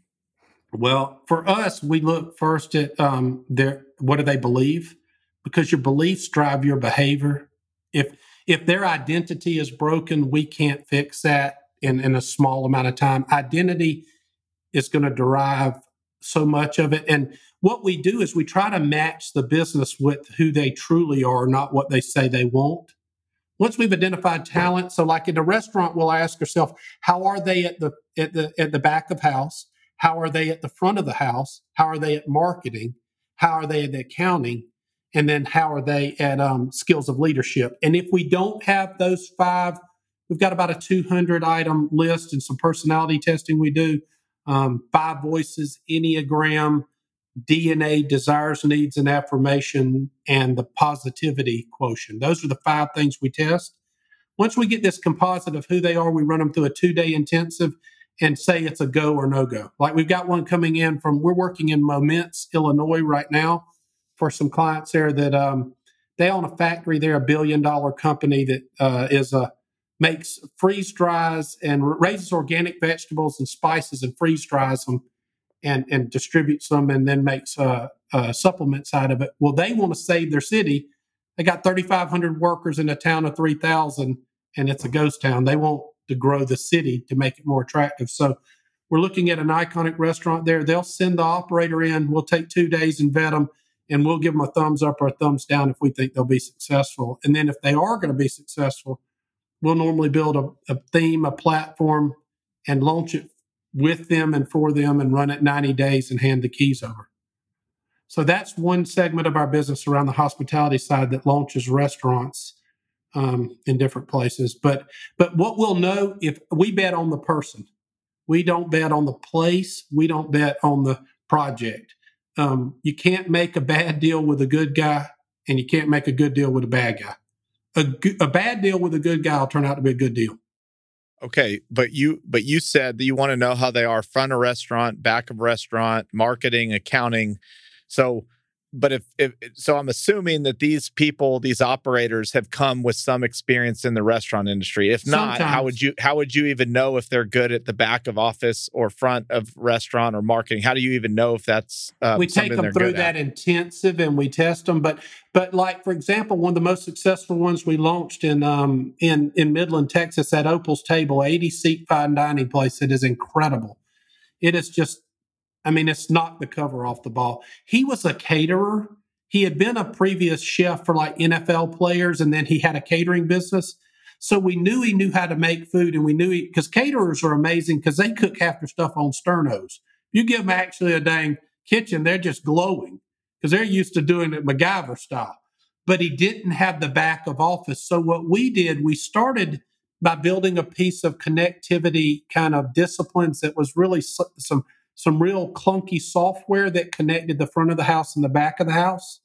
Well, for us, we look first at um, their what do they believe, because your beliefs drive your behavior. If if their identity is broken, we can't fix that in, in a small amount of time. Identity is going to derive so much of it. And what we do is we try to match the business with who they truly are, not what they say they want. Once we've identified talent, so like in a restaurant, we'll ask ourselves, how are they at the at the at the back of house? How are they at the front of the house? How are they at marketing? How are they at accounting? And then how are they at um, skills of leadership? And if we don't have those five, we've got about a 200 item list and some personality testing we do. Um, five voices, Enneagram, DNA, desires, needs, and affirmation, and the positivity quotient. Those are the five things we test. Once we get this composite of who they are, we run them through a two day intensive and say it's a go or no go. Like we've got one coming in from, we're working in Momence, Illinois right now for some clients there that um, they own a factory. They're a billion dollar company that uh, is a, makes freeze dries and raises organic vegetables and spices and freeze dries them and, and distributes them and then makes uh, uh, supplements out of it. Well, they want to save their city. They got 3,500 workers in a town of 3,000 and it's a ghost town. They want to grow the city to make it more attractive. So we're looking at an iconic restaurant there. They'll send the operator in. We'll take two days and vet them, and we'll give them a thumbs up or a thumbs down if we think they'll be successful. And then if they are going to be successful, we'll normally build a, a theme, a platform, and launch it with them and for them and run it 90 days and hand the keys over. So that's one segment of our business around the hospitality side that launches restaurants um, in different places. But but what we'll know if we bet on the person, we don't bet on the place, we don't bet on the project. Um, you can't make a bad deal with a good guy, and you can't make a good deal with a bad guy. A, a bad deal with a good guy will turn out to be a good deal. Okay, but you but you said that you want to know how they are front of restaurant, back of restaurant, marketing, accounting. So but if, if so i'm assuming that these people these operators have come with some experience in the restaurant industry. If not Sometimes. how would you how would you even know if they're good at the back of office or front of restaurant or marketing? How do you even know if that's uh, we take them through that intensive and we test them but but like for example one of the most successful ones we launched in um in in midland texas at opal's table 80 seat fine dining place. It is incredible. It is just I mean, it's knocked the cover off the ball. He was a caterer. He had been a previous chef for like NFL players, and then he had a catering business. So we knew he knew how to make food, and we knew he because caterers are amazing because they cook half their stuff on sternos. You give them actually a dang kitchen, they're just glowing because they're used to doing it MacGyver style. But he didn't have the back of office. So what we did, we started by building a piece of connectivity kind of disciplines that was really some some real clunky software that connected the front of the house and the back of the house.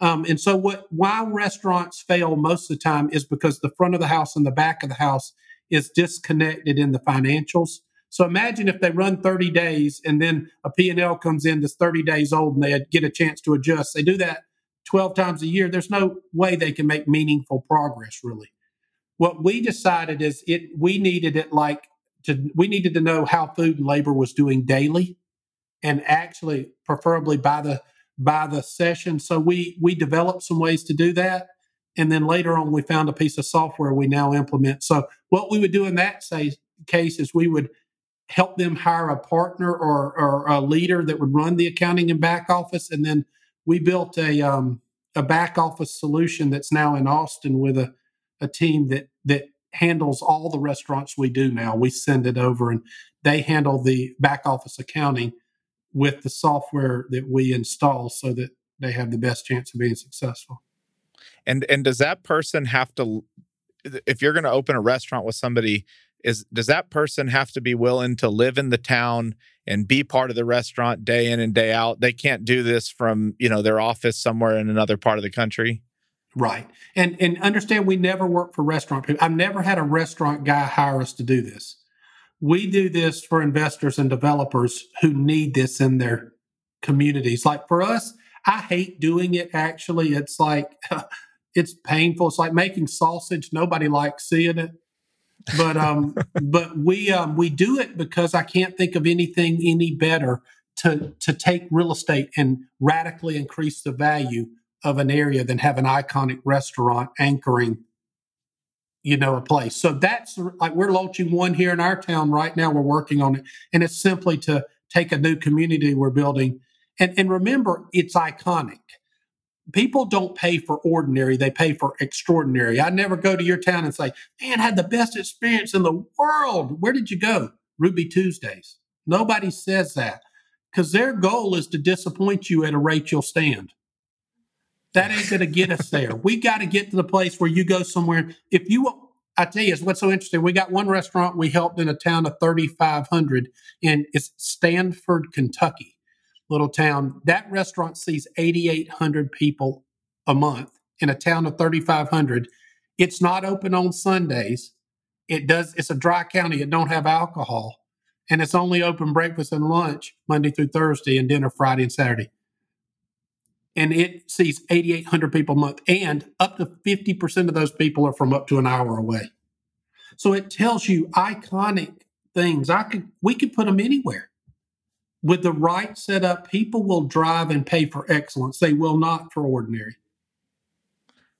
Um, and so, what why restaurants fail most of the time is because the front of the house and the back of the house is disconnected in the financials. So imagine if they run 30 days and then a P&L comes in that's 30 days old and they get a chance to adjust. They do that 12 times a year, there's no way they can make meaningful progress really. What we decided is it we needed it like to we needed to know how food and labor was doing daily and actually preferably by the by the session. So we we developed some ways to do that. And then later on we found a piece of software we now implement. So what we would do in that say, case is we would help them hire a partner or, or a leader that would run the accounting and back office. And then we built a um, a back office solution that's now in Austin with a, a team that that handles all the restaurants we do now. We send it over and they handle the back office accounting with the software that we install so that they have the best chance of being successful. And and does that person have to if you're going to open a restaurant with somebody is does that person have to be willing to live in the town and be part of the restaurant day in and day out they can't do this from you know their office somewhere in another part of the country right. And and understand we never work for restaurant people. I've never had a restaurant guy hire us to do this. We do this for investors and developers who need this in their communities. Like for us i hate doing it actually. It's like it's painful. It's like making sausage. Nobody likes seeing it. But um, but we um, we do it because I can't think of anything any better to to take real estate and radically increase the value of an area than have an iconic restaurant anchoring you know a place so that's like we're launching one here in our town right now we're working on it and it's simply to take a new community we're building and and remember it's iconic people don't pay for ordinary, they pay for extraordinary. I never go to your town and say, man, I had the best experience in the world. Where did you go? Ruby Tuesdays. Nobody says that because their goal is to disappoint you at a rate you'll stand. That ain't going to get us there. We got to get to the place where you go somewhere. If you, I tell you, it's what's so interesting. We got one restaurant we helped in a town of 3,500 and it's Stanford, Kentucky little town. That restaurant sees 8,800 people a month in a town of 3,500. It's not open on Sundays. It does. It's a dry county. It don't have alcohol, and it's only open breakfast and lunch Monday through Thursday, and dinner Friday and Saturday. And it sees 8,800 people a month, and up to 50% of those people are from up to an hour away. So it tells you iconic things. I could we could put them anywhere with the right setup, people will drive and pay for excellence. They will not for ordinary.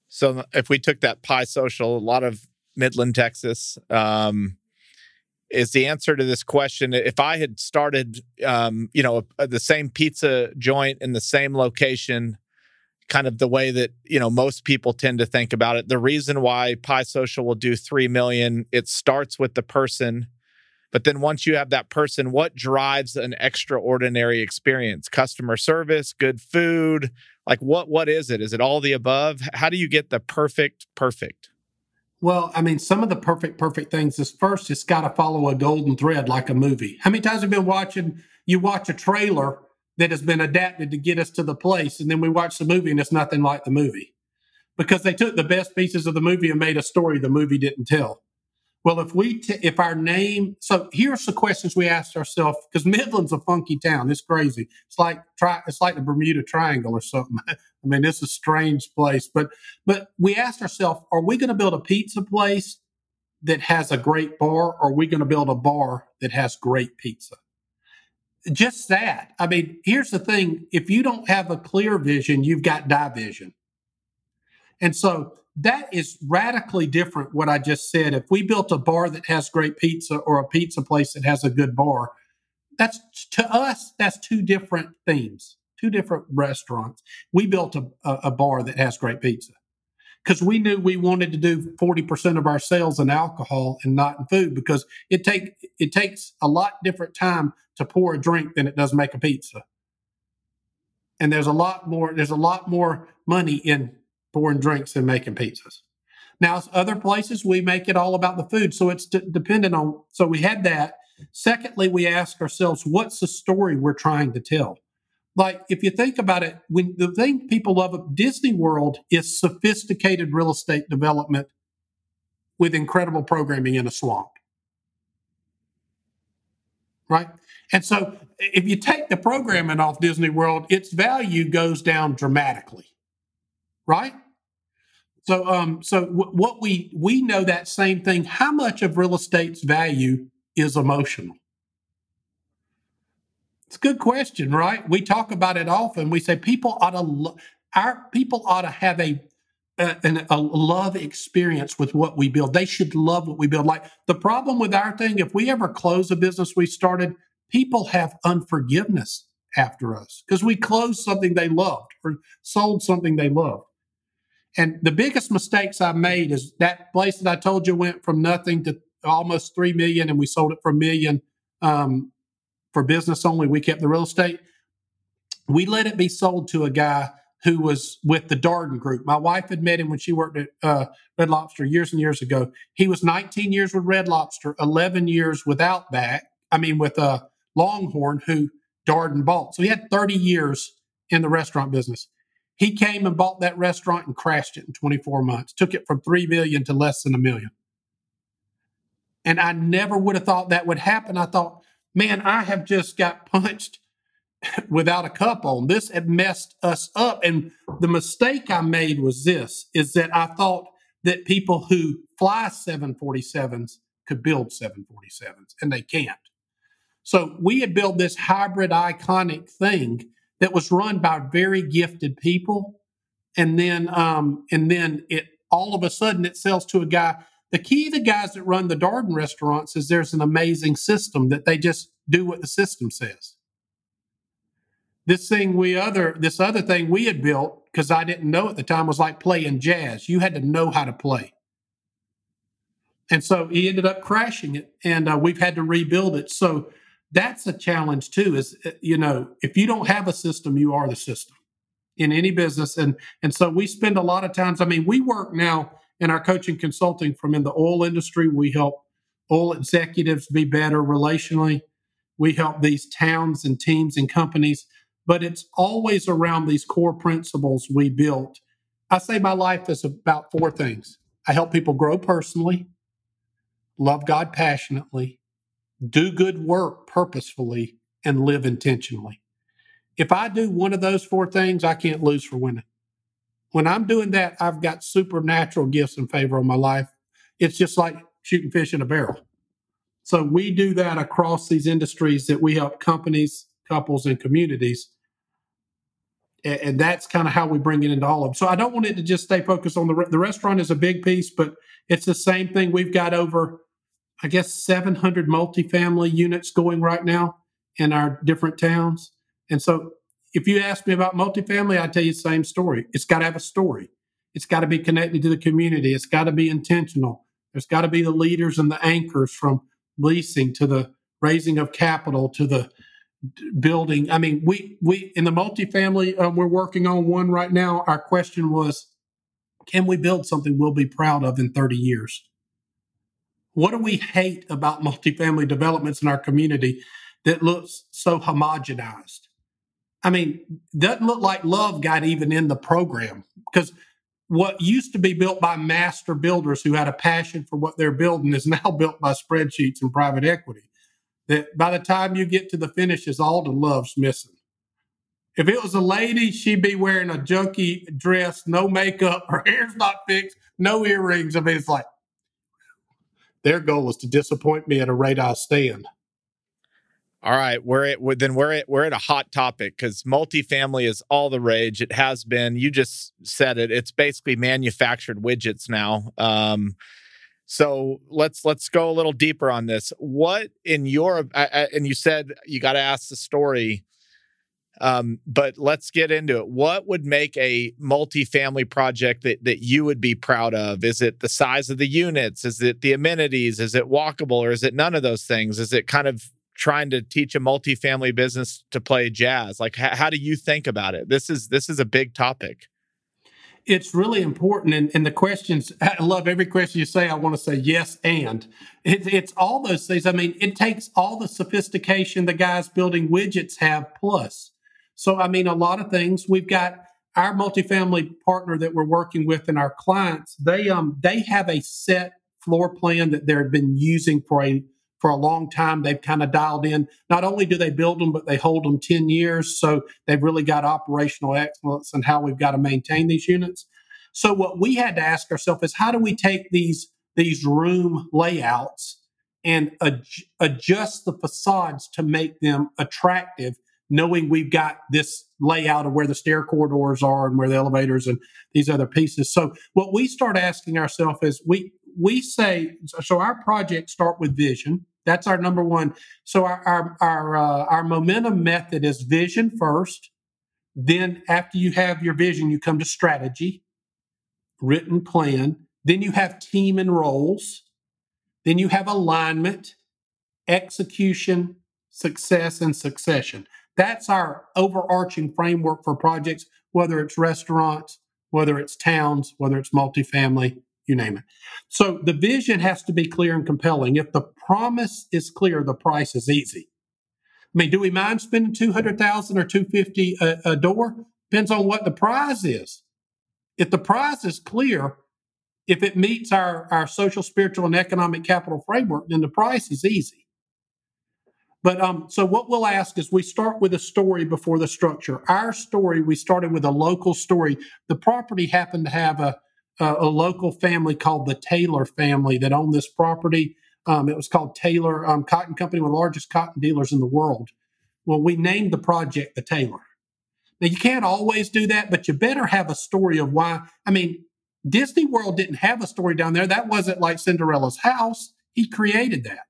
So if we took that Pie Social, a lot of Midland, Texas, um, is the answer to this question. If I had started, um, you know, the same pizza joint in the same location, kind of the way that you know most people tend to think about it, the reason why Pie Social will do three million, it starts with the person but then once you have that person, what drives an extraordinary experience? Customer service, good food, like what what is it? Is it all the above? How do you get the perfect perfect? Well, I mean, some of the perfect perfect things is first it's got to follow a golden thread like a movie. How many times have you been watching you watch a trailer that has been adapted to get us to the place and then we watch the movie and it's nothing like the movie? Because they took the best pieces of the movie and made a story the movie didn't tell. Well, if we t- if our name, so here's the questions we asked ourselves because Midland's a funky town. It's crazy. It's like try. It's like the Bermuda Triangle or something. I mean, it's a strange place. But but we asked ourselves, are we going to build a pizza place that has a great bar, or are we going to build a bar that has great pizza? Just that. I mean, here's the thing: if you don't have a clear vision, you've got division. And so that is radically different what I just said. If we built a bar that has great pizza or a pizza place that has a good bar, that's to us, that's two different themes, two different restaurants. We built a, a bar that has great pizza because we knew we wanted to do 40% of our sales in alcohol and not in food because it take it takes a lot different time to pour a drink than it does make a pizza. And there's a lot more there's a lot more money in pouring drinks and making pizzas. Now, other places we make it all about the food, so it's d- dependent on. So we had that. Secondly, we ask ourselves, what's the story we're trying to tell? Like, if you think about it, when the thing people love at Disney World is sophisticated real estate development with incredible programming in a swamp. Right? And so if you take the programming off Disney World, its value goes down dramatically right? So, um, so w- what we we know that same thing. How much of real estate's value is emotional? It's a good question, right? We talk about it often. We say people ought to lo- our people ought to have a a, a love experience with what we build. They should love what we build. Like the problem with our thing, if we ever close a business we started, people have unforgiveness after us because we closed something they loved or sold something they loved. And the biggest mistakes I made is that place that I told you went from nothing to almost three million, and we sold it for a million um, for business only. We kept the real estate. We let it be sold to a guy who was with the Darden Group. My wife had met him when she worked at uh, Red Lobster years and years ago. He was 19 years with Red Lobster, 11 years with Outback. I mean, with uh, Longhorn, who Darden bought. So he had 30 years in the restaurant business. He came and bought that restaurant and crashed it in 24 months. Took it from 3 million to less than a million. And I never would have thought that would happen. I thought, man, I have just got punched without a cup on. This had messed us up. And the mistake I made was this is that I thought that people who fly 747s could build 747s, and they can't. So we had built this hybrid iconic thing that was run by very gifted people. And then um, and then it all of a sudden it sells to a guy. The key the guys that run the Darden restaurants is there's an amazing system that they just do what the system says this thing we other this other thing we had built because I didn't know at the time was like playing jazz. You had to know how to play, and so he ended up crashing it, and uh, we've had to rebuild it. So that's a challenge too. Is uh, you know if you don't have a system, you are the system in any business, and and so we spend a lot of times. I mean, we work now in our coaching consulting from in the oil industry. We help oil executives be better relationally. We help these towns and teams and companies but it's always around these core principles we built. I say my life is about four things I help people grow personally, love God passionately, do good work purposefully, and live intentionally. If I do one of those four things, I can't lose for winning. When I'm doing that, I've got supernatural gifts and favor on my life. It's just like shooting fish in a barrel. So we do that across these industries that we help companies, couples, and communities and that's kind of how we bring it into all of them. So I don't want it to just stay focused on the the restaurant is a big piece, but it's the same thing. We've got over, I guess, 700 multifamily units going right now in our different towns. And so if you ask me about multifamily, I tell you the same story. It's got to have a story. It's got to be connected to the community. It's got to be intentional. There's got to be the leaders and the anchors from leasing to the raising of capital to the building. I mean, we we in the multifamily uh, we're working on one right now. Our question was, can we build something we'll be proud of in 30 years? What do we hate about multifamily developments in our community that looks so homogenized? I mean, doesn't look like love got even in the program because what used to be built by master builders who had a passion for what they're building is now built by spreadsheets and private equity that by the time you get to the finish, finishes, all the love's missing. If it was a lady, she'd be wearing a junky dress, no makeup, her hair's not fixed, no earrings. I mean, it's like their goal is to disappoint me at a I'll stand. All right, we're at then we're at we're at a hot topic because multifamily is all the rage. It has been. You just said it. It's basically manufactured widgets now. Um, so let's let's go a little deeper on this. What in your and you said you got to ask the story, um, but let's get into it. What would make a multifamily project that that you would be proud of? Is it the size of the units? Is it the amenities? Is it walkable, or is it none of those things? Is it kind of trying to teach a multifamily business to play jazz? Like, h- how do you think about it? This is this is a big topic it's really important. And, and, the questions, I love every question you say. I want to say yes and. It, it's all those things. I mean, it takes all the sophistication the guys building widgets have plus. So, I mean, a lot of things. We've got our multifamily partner that we're working with and our clients. They um they have a set floor plan that they've been using for a for a long time. They've kind of dialed in. Not only do they build them, but they hold them 10 years. So they've really got operational excellence and how we've got to maintain these units. So what we had to ask ourselves is how do we take these these room layouts and ad- adjust the facades to make them attractive, knowing we've got this layout of where the stair corridors are and where the elevators and these other pieces. So what we start asking ourselves is we we say so our projects start with vision. That's our number one. So our our our, uh, our momentum method is vision first. Then after you have your vision, you come to strategy, written plan. Then you have team and roles. Then you have alignment, execution, success, and succession. That's our overarching framework for projects, whether it's restaurants, whether it's towns, whether it's multifamily, you name it. So the vision has to be clear and compelling. If the promise is clear, the price is easy. I mean, do we mind spending 200,000 or 250 a, a door? Depends on what the prize is. If the prize is clear, if it meets our, our social, spiritual, and economic capital framework, then the price is easy. But um, so what we'll ask is we start with a story before the structure. Our story, we started with a local story. The property happened to have a, a, a local family called the Taylor family that owned this property. Um, it was called Taylor um, Cotton Company, one of the largest cotton dealers in the world. Well, we named the project the Taylor. Now, you can't always do that, but you better have a story of why. I mean, Disney World didn't have a story down there. That wasn't like Cinderella's house. He created that,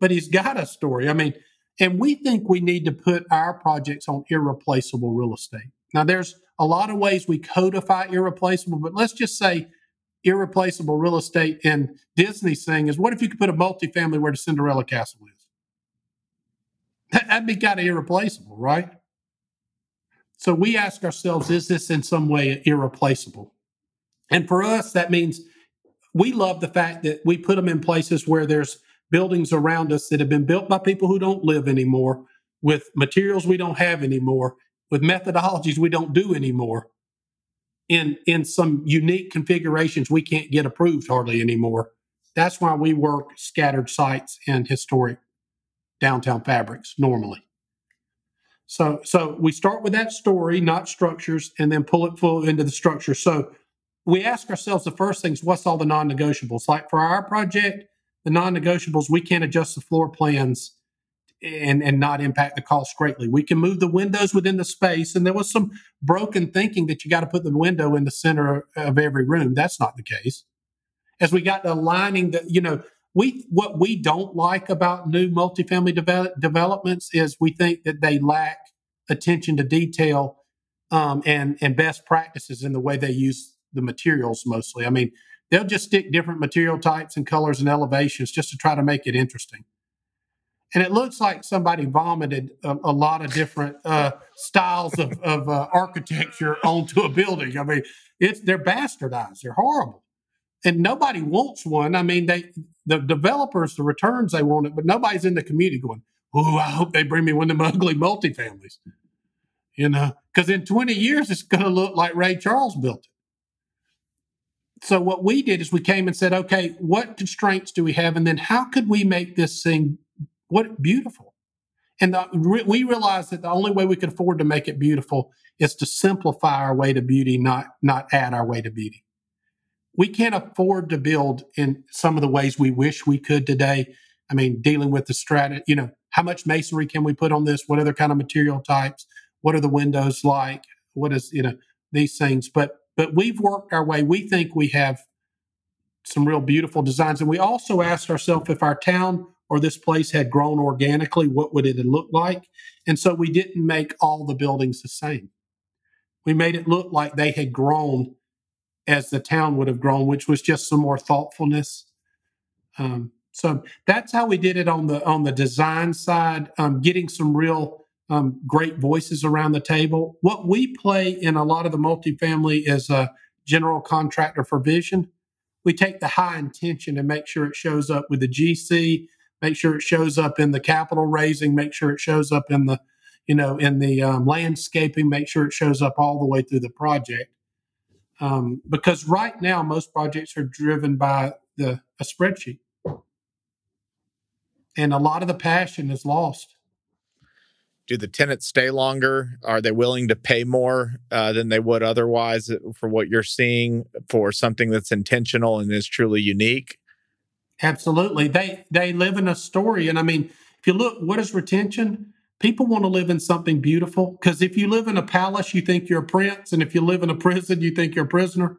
but he's got a story. I mean, and we think we need to put our projects on irreplaceable real estate. Now, there's a lot of ways we codify irreplaceable, but let's just say irreplaceable real estate in Disney's thing is what if you could put a multifamily where the Cinderella castle is? That'd be kind of irreplaceable, right? So we ask ourselves, is this in some way irreplaceable? And for us, that means we love the fact that we put them in places where there's buildings around us that have been built by people who don't live anymore, with materials we don't have anymore, with methodologies we don't do anymore, in in some unique configurations we can't get approved hardly anymore. That's why we work scattered sites and historic downtown fabrics normally. So, so we start with that story, not structures, and then pull it full into the structure. So we ask ourselves the first things, what's all the non-negotiables? Like for our project, the non-negotiables, we can't adjust the floor plans and, and not impact the cost greatly. We can move the windows within the space. And there was some broken thinking that you got to put the window in the center of every room. That's not the case. As we got to aligning the, you know, we what we don't like about new multifamily develop, developments is we think that they lack attention to detail um, and and best practices in the way they use the materials mostly. I mean, they'll just stick different material types and colors and elevations just to try to make it interesting. And it looks like somebody vomited a, a lot of different uh, styles of, of uh, architecture onto a building. I mean, it's they're bastardized. They're horrible and nobody wants one. I mean, they the developers, the returns they want it, but nobody's in the community going, "Oh, I hope they bring me one of them ugly multifamilies." You know, because in 20 years it's going to look like Ray Charles built it. So what we did is we came and said, "Okay, what constraints do we have, and then how could we make this thing what beautiful?" And the, we realized that the only way we could afford to make it beautiful is to simplify our way to beauty, not not add our way to beauty we can't afford to build in some of the ways we wish we could today. I mean, dealing with the strata, you know, how much masonry can we put on this? What other kind of material types? What are the windows like? What is, you know, these things. But but we've worked our way. We think we have some real beautiful designs. And we also asked ourselves if our town or this place had grown organically, what would it look like? And so we didn't make all the buildings the same. We made it look like they had grown as the town would have grown, which was just some more thoughtfulness. Um, so that's how we did it on the on the design side, um, getting some real um, great voices around the table. What we play in a lot of the multifamily is a general contractor for vision. We take the high intention and make sure it shows up with the GC, make sure it shows up in the capital raising, make sure it shows up in the you know in the um, landscaping, make sure it shows up all the way through the project. Um, because right now, most projects are driven by the a spreadsheet, and a lot of the passion is lost. Do the tenants stay longer? Are they willing to pay more uh, than they would otherwise for what you're seeing for something that's intentional and is truly unique? Absolutely. They they live in a story, and I mean, if you look, what is retention? People want to live in something beautiful because if you live in a palace, you think you're a prince, and if you live in a prison, you think you're a prisoner.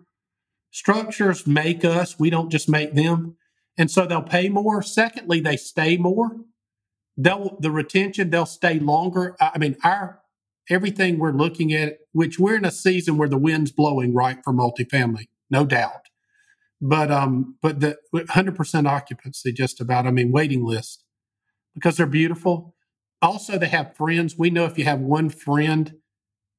Structures make us; we don't just make them, and so they'll pay more. Secondly, they stay more they'll the retention they'll stay longer. I mean, our everything we're looking at, which we're in a season where the wind's blowing right for multifamily, no doubt. But um, but the 100% occupancy, just about. I mean, waiting list because they're beautiful. Also, they have friends. We know if you have one friend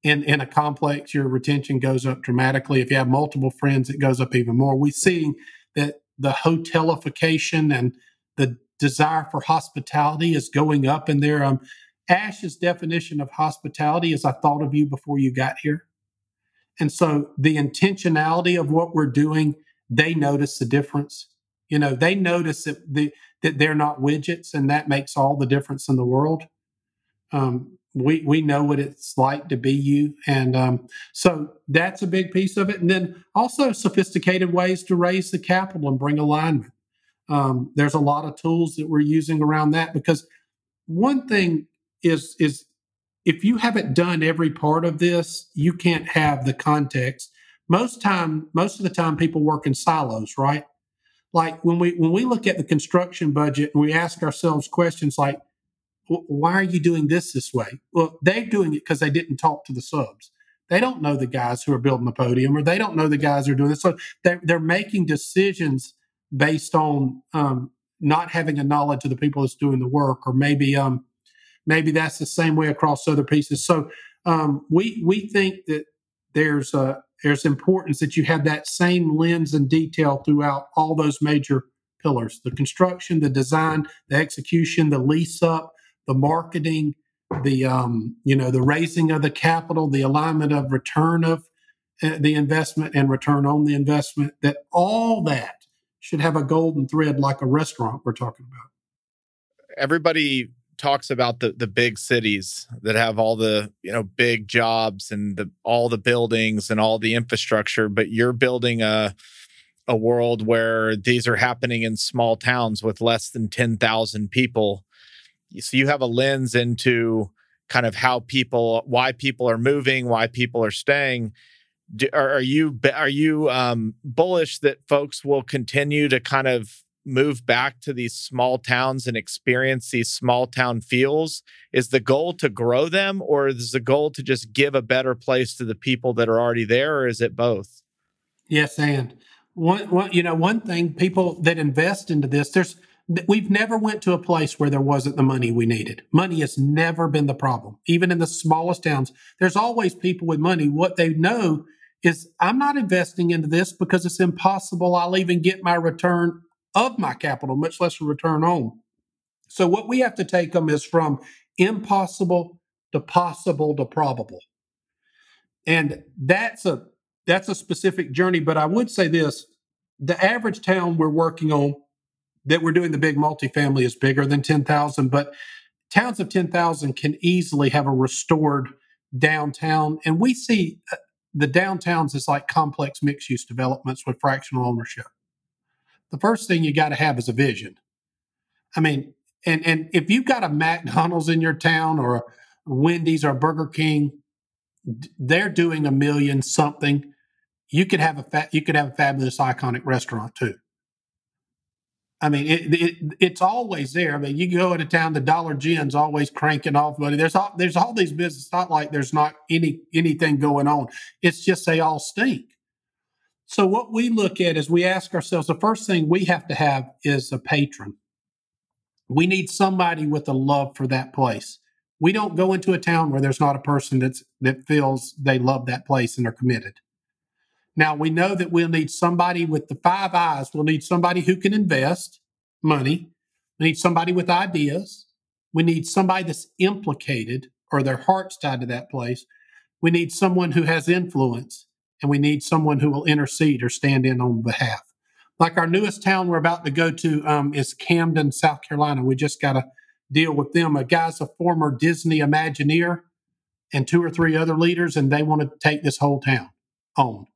in in a complex, your retention goes up dramatically. If you have multiple friends, it goes up even more. We're seeing that the hotelification and the desire for hospitality is going up in there. Um, Ash's definition of hospitality is I thought of you before you got here. And so the intentionality of what we're doing, they notice the difference. You know, they notice that the that they're not widgets, and that makes all the difference in the world. Um, we we know what it's like to be you, and um, so that's a big piece of it. And then also sophisticated ways to raise the capital and bring alignment. Um, there's a lot of tools that we're using around that because one thing is is if you haven't done every part of this, you can't have the context. Most time, most of the time, people work in silos, right? Like when we when we look at the construction budget and we ask ourselves questions like, "Why are you doing this this way?" Well, they're doing it because they didn't talk to the subs. They don't know the guys who are building the podium, or they don't know the guys who are doing this. So they're, they're making decisions based on um, not having a knowledge of the people that's doing the work, or maybe um, maybe that's the same way across other pieces. So um, we we think that there's a there's importance that you have that same lens and detail throughout all those major pillars: the construction, the design, the execution, the lease up, the marketing, the um, you know the raising of the capital, the alignment of return of uh, the investment and return on the investment. That all that should have a golden thread like a restaurant we're talking about. Everybody talks about the the big cities that have all the you know big jobs and the all the buildings and all the infrastructure but you're building a a world where these are happening in small towns with less than 10,000 people so you have a lens into kind of how people why people are moving why people are staying do, are, are you are you um, bullish that folks will continue to kind of move back to these small towns and experience these small town feels? Is the goal to grow them, or is the goal to just give a better place to the people that are already there, or is it both? Yes, and one, one you know one thing people that invest into this there's we've never went to a place where there wasn't the money we needed. Money has never been the problem. Even in the smallest towns there's always people with money. What they know is I'm not investing into this because it's impossible. I'll even get my return of my capital, much less a return on. So what we have to take them is from impossible to possible to probable. And that's a that's a specific journey, but I would say this, the average town we're working on that we're doing the big multifamily is bigger than 10,000, but towns of 10,000 can easily have a restored downtown and we see uh, the downtowns is like complex mixed use developments with fractional ownership. The first thing you got to have is a vision. I mean, and and if you've got a McDonald's in your town or a Wendy's or Burger King, they're doing a million something. You could have a fa- you could have a fabulous iconic restaurant too. I mean, it, it, it's always there. I mean, you go into town, the Dollar Gen's always cranking off money. There's all there's all these businesses. Not like there's not any anything going on. It's just they all stink. So what we look at is we ask ourselves the first thing we have to have is a patron. We need somebody with a love for that place. We don't go into a town where there's not a person that's that feels they love that place and are committed. Now we know that we'll need somebody with the five eyes. We'll need somebody who can invest money. We need somebody with ideas. We need somebody that's implicated or their heart's tied to that place. We need someone who has influence and we need someone who will intercede or stand in on behalf. Like our newest town we're about to go to um, is Camden, South Carolina. We just got a deal with them. A guy's a former Disney Imagineer and two or three other leaders, and they want to take this whole town on.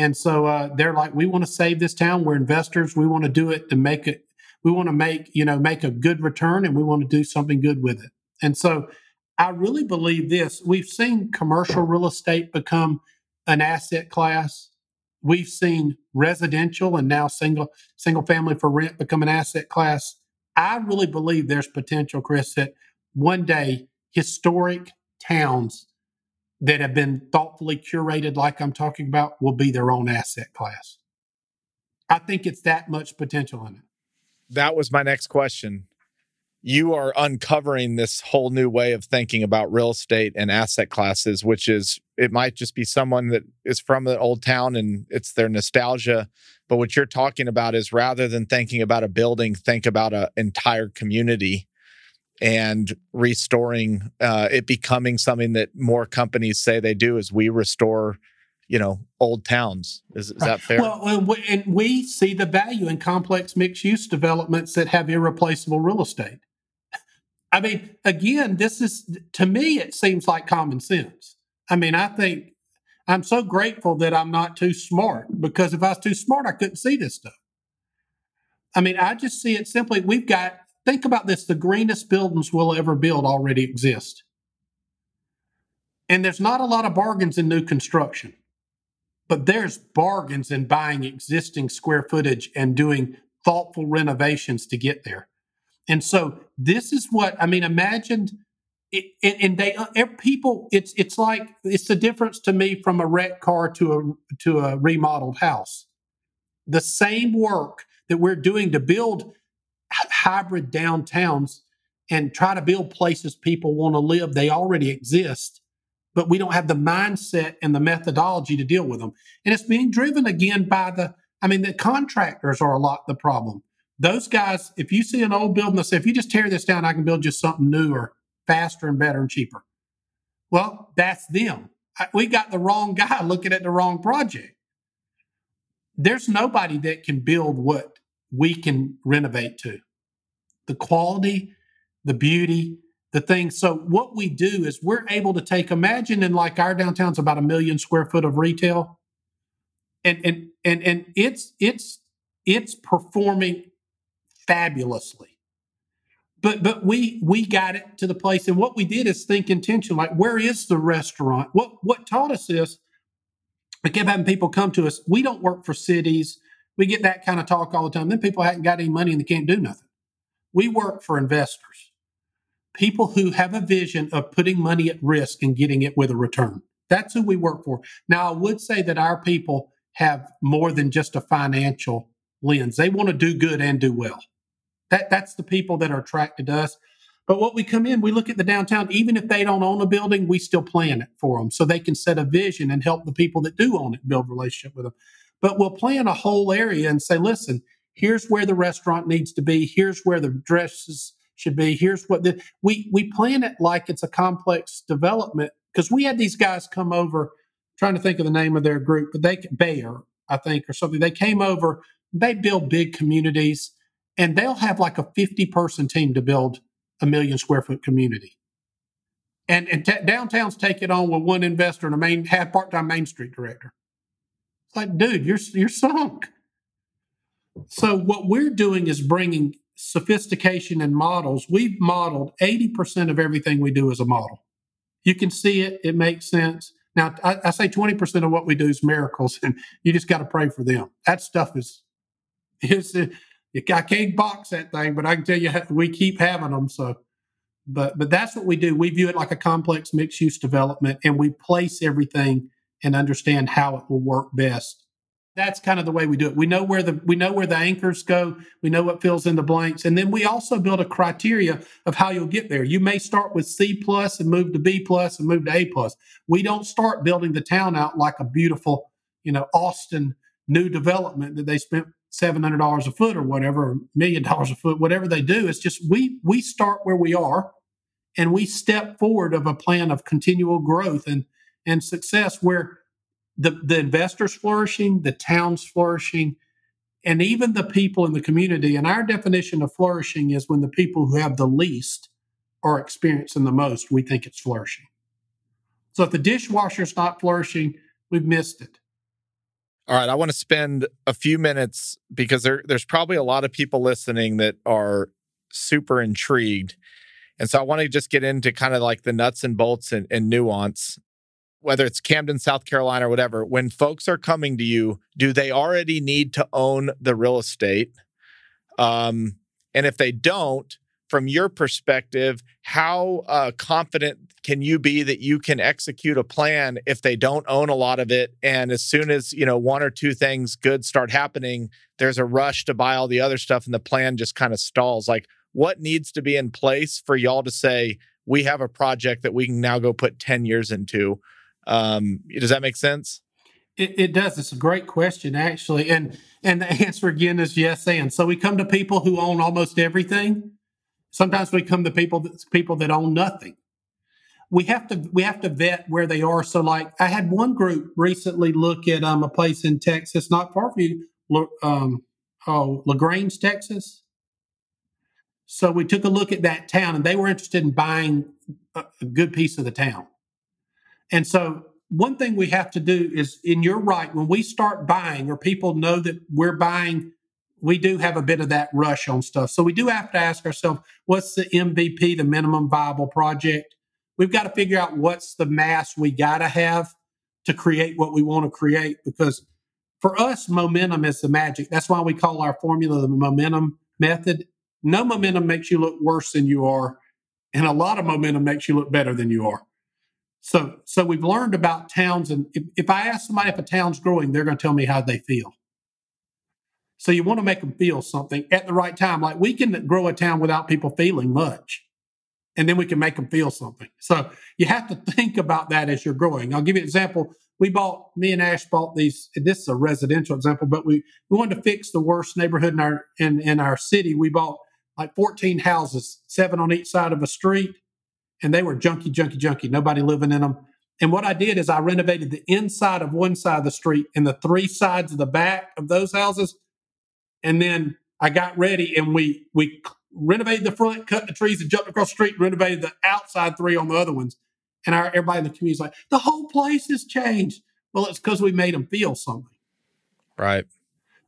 And so uh, they're like, we want to save this town. We're investors. We want to do it to make it. We want to make you know make a good return, and we want to do something good with it. And so I really believe this. We've seen commercial real estate become an asset class. We've seen residential and now single single family for rent become an asset class. I really believe there's potential, Chris, that one day historic towns that have been thoughtfully curated, like I'm talking about, will be their own asset class. I think it's that much potential in it. That was my next question. You are uncovering this whole new way of thinking about real estate and asset classes, which is it might just be someone that is from an old town and it's their nostalgia. But what you're talking about is rather than thinking about a building, think about an entire community and restoring uh, it becoming something that more companies say they do is we restore you know old towns. Is, is that fair? Well and we see the value in complex mixed use developments that have irreplaceable real estate. I mean again this is to me it seems like common sense. I mean i think i'm so grateful that i'm not too smart because if i was too smart i couldn't see this stuff. I mean i just see it simply we've got Think about this the greenest buildings we'll ever build already exist. And there's not a lot of bargains in new construction, but there's bargains in buying existing square footage and doing thoughtful renovations to get there. And so this is what I mean. Imagine, it, and they uh, people. It's it's like it's the difference to me from a wrecked car to a to a remodeled house. The same work that we're doing to build hybrid downtowns and try to build places people want to live. They already exist, but we don't have the mindset and the methodology to deal with them. And it's being driven again by the, I mean, the contractors are a lot the problem. Those guys, if you see an old building, they say, if you just tear this down, I can build just something newer, faster and better and cheaper. Well, that's them. We got the wrong guy looking at the wrong project. There's nobody that can build what we can renovate to the quality, the beauty, the things. So what we do is we're able to take, imagine in like our downtown's about a million square foot of retail. And and and and it's it's it's performing fabulously. But but we we got it to the place. And what we did is think intention, like where is the restaurant? What what taught us this? We kept having people come to us. We don't work for cities. We get that kind of talk all the time. Then people haven't got any money and they can't do nothing. We work for investors, people who have a vision of putting money at risk and getting it with a return. That's who we work for. Now, I would say that our people have more than just a financial lens. They want to do good and do well. That, that's the people that are attracted to us. But what we come in, we look at the downtown, even if they don't own a building, we still plan it for them so they can set a vision and help the people that do own it build relationship with them. But we'll plan a whole area and say, listen, here's where the restaurant needs to be. Here's where the dresses should be. Here's what the we we plan it like it's a complex development because we had these guys come over trying to think of the name of their group but they bayer i think or something. They came over they build big communities and they'll have like a 50 person team to build a million square foot community. And, and t- downtowns take it on with one investor and a main half part-time main street director like dude you're you're sunk so what we're doing is bringing sophistication and models. We've modeled 80% of everything we do as a model. You can see it, it makes sense. Now, I, I say 20% of what we do is miracles, and you just got to pray for them. That stuff is, is I can't box that thing, but I can tell you we keep having them. So, but but that's what we do. We view it like a complex mixed use development, and we place everything and understand how it will work best that's kind of the way we do it. We know where the we know where the anchors go. We know what fills in the blanks, and then we also build a criteria of how you'll get there. You may start with C plus and move to B plus and move to A plus. We don't start building the town out like a beautiful, you know, Austin new development that they spent seven hundred dollars a foot or whatever, million dollars a foot, whatever they do. It's just we we start where we are, and we step forward of a plan of continual growth and and success where the, the investors flourishing, the town's flourishing, and even the people in the community. And our definition of flourishing is when the people who have the least are experiencing the most, we think it's flourishing. So if the dishwasher's not flourishing, we've missed it. All right, I want to spend a few minutes because there, there's probably a lot of people listening that are super intrigued. And so I want to just get into kind of like the nuts and bolts and, and nuance, whether it's Camden, South Carolina, or whatever. When folks are coming to you, do they already need to own the real estate? Um, and if they don't, from your perspective, how uh, confident can you be that you can execute a plan if they don't own a lot of it? And as soon as you know one or two things good start happening, there's a rush to buy all the other stuff, and the plan just kind of stalls. Like, what needs to be in place for y'all to say we have a project that we can now go put ten years into? Um, does that make sense? It, it, does. It's a great question, actually, and and the answer again is yes. And so we come to people who own almost everything Sometimes we come to people that people that own nothing. We have to we have to vet where they are. So, like I had one group recently look at um, a place in Texas, not far from you, um, oh La Grange, Texas. So we took a look at that town, and they were interested in buying a, a good piece of the town. And so one thing we have to do is, and you're right, when we start buying, or people know that we're buying we do have a bit of that rush on stuff. So we do have to ask ourselves, what's the MVP, the minimum viable project? We've got to figure out what's the mass we got to have to create what we want to create because for us, momentum is the magic. That's why we call our formula the momentum method. No momentum makes you look worse than you are, and a lot of momentum makes you look better than you are. So, so we've learned about towns, and if, if I ask somebody if a town's growing, they're going to tell me how they feel. So you want to make them feel something at the right time. Like we can grow a town without people feeling much, and then we can make them feel something. So you have to think about that as you're growing. I'll give you an example. We bought, me and Ash bought these. This is a residential example, but we, we wanted to fix the worst neighborhood in our in, in our city. We bought like 14 houses, seven on each side of a street, and they were junky, junky, junky. Nobody living in them. And what I did is I renovated the inside of one side of the street and the three sides of the back of those houses and then I got ready and we we renovated the front, cut the trees, and jumped across the street and renovated the outside three on the other ones. And our everybody in the community is like, the whole place has changed. Well, it's because we made them feel something. Right.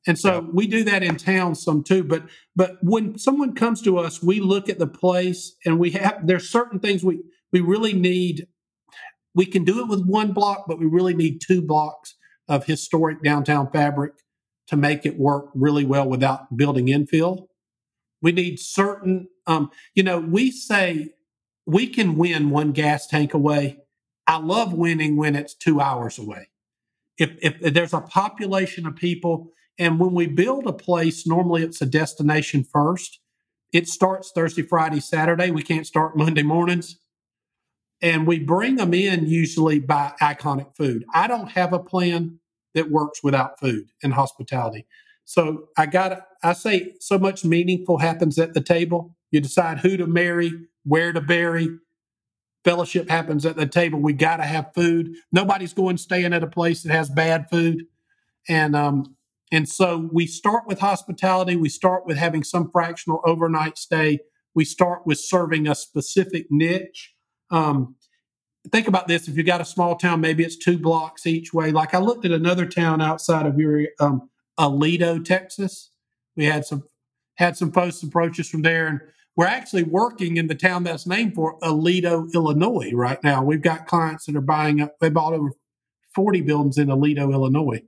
And so yeah. we do that in town some too. But but when someone comes to us, we look at the place and we have there's certain things we we really need. We can do it with one block, but we really need two blocks of historic downtown fabric to make it work really well without building infill. We need certain, um, you know, we say we can win one gas tank away. I love winning when it's two hours away. If, if there's a population of people, and when we build a place, normally it's a destination first. It starts Thursday, Friday, Saturday. We can't start Monday mornings. And we bring them in usually by iconic food. I don't have a plan that works without food and hospitality. So I got I say so much meaningful happens at the table. You decide who to marry, where to bury. Fellowship happens at the table. We got to have food. Nobody's going staying at a place that has bad food, and um, and so we start with hospitality. We start with having some fractional overnight stay. We start with serving a specific niche. Um, think about this if you got a small town maybe it's two blocks each way like i looked at another town outside of your um, aledo texas we had some had some folks approach us from there and we're actually working in the town that's named for aledo illinois right now we've got clients that are buying up they bought over 40 buildings in aledo illinois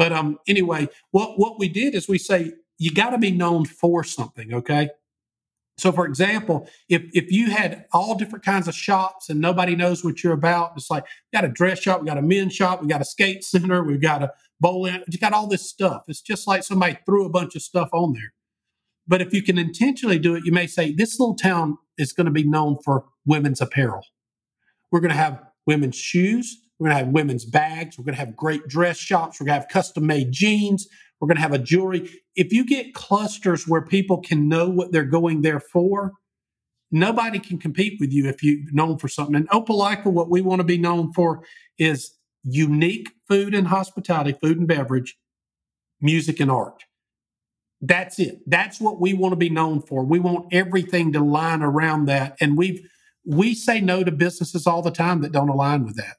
but um anyway what what we did is we say you got to be known for something okay so, for example, if if you had all different kinds of shops and nobody knows what you're about, it's like we got a dress shop, we got a men's shop, we got a skate center, we've got a bowling, you got all this stuff. It's just like somebody threw a bunch of stuff on there. But if you can intentionally do it, you may say this little town is going to be known for women's apparel. We're going to have women's shoes. We're going to have women's bags. We're going to have great dress shops. We're going to have custom made jeans. We're going to have a jewelry. If you get clusters where people can know what they're going there for, nobody can compete with you if you're known for something. And Opelika, what we want to be known for is unique food and hospitality, food and beverage, music and art. That's it. That's what we want to be known for. We want everything to line around that. And we've we say no to businesses all the time that don't align with that.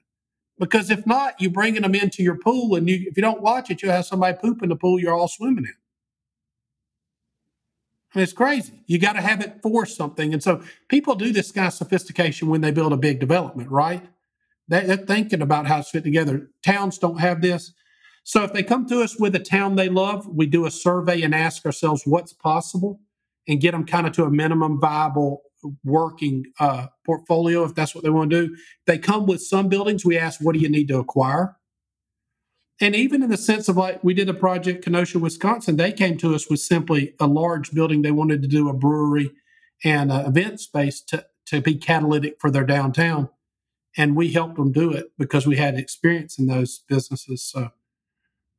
Because if not, you're bringing them into your pool, and you, if you don't watch it, you'll have somebody poop in the pool you're all swimming in. It's crazy. You got to have it for something. And so people do this kind of sophistication when they build a big development, right? They're thinking about how it's fit together. Towns don't have this. So if they come to us with a town they love, we do a survey and ask ourselves what's possible and get them kind of to a minimum viable working uh, portfolio if that's what they want to do. They come with some buildings. We ask, what do you need to acquire? And even in the sense of like we did a project Kenosha, Wisconsin, they came to us with simply a large building. They wanted to do a brewery and an event space to, to be catalytic for their downtown. And we helped them do it because we had experience in those businesses. So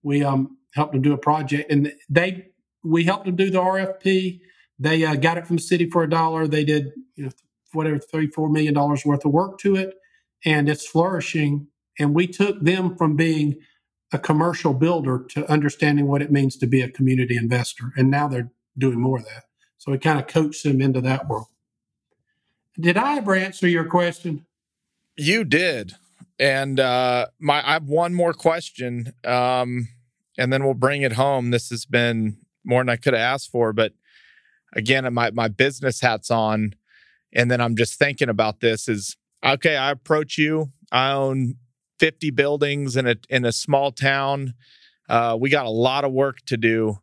we um, helped them do a project and they we helped them do the RFP they uh, got it from the city for a dollar. They did, you know, whatever, three, four million dollars worth of work to it, and it's flourishing. And we took them from being a commercial builder to understanding what it means to be a community investor. And now they're doing more of that. So we kind of coached them into that world. Did I ever answer your question? You did. And uh, my, I have one more question, um, and then we'll bring it home. This has been more than I could have asked for, but again, my my business hats on, and then I'm just thinking about this is okay. I approach you. I own 50 buildings in a in a small town. Uh, we got a lot of work to do.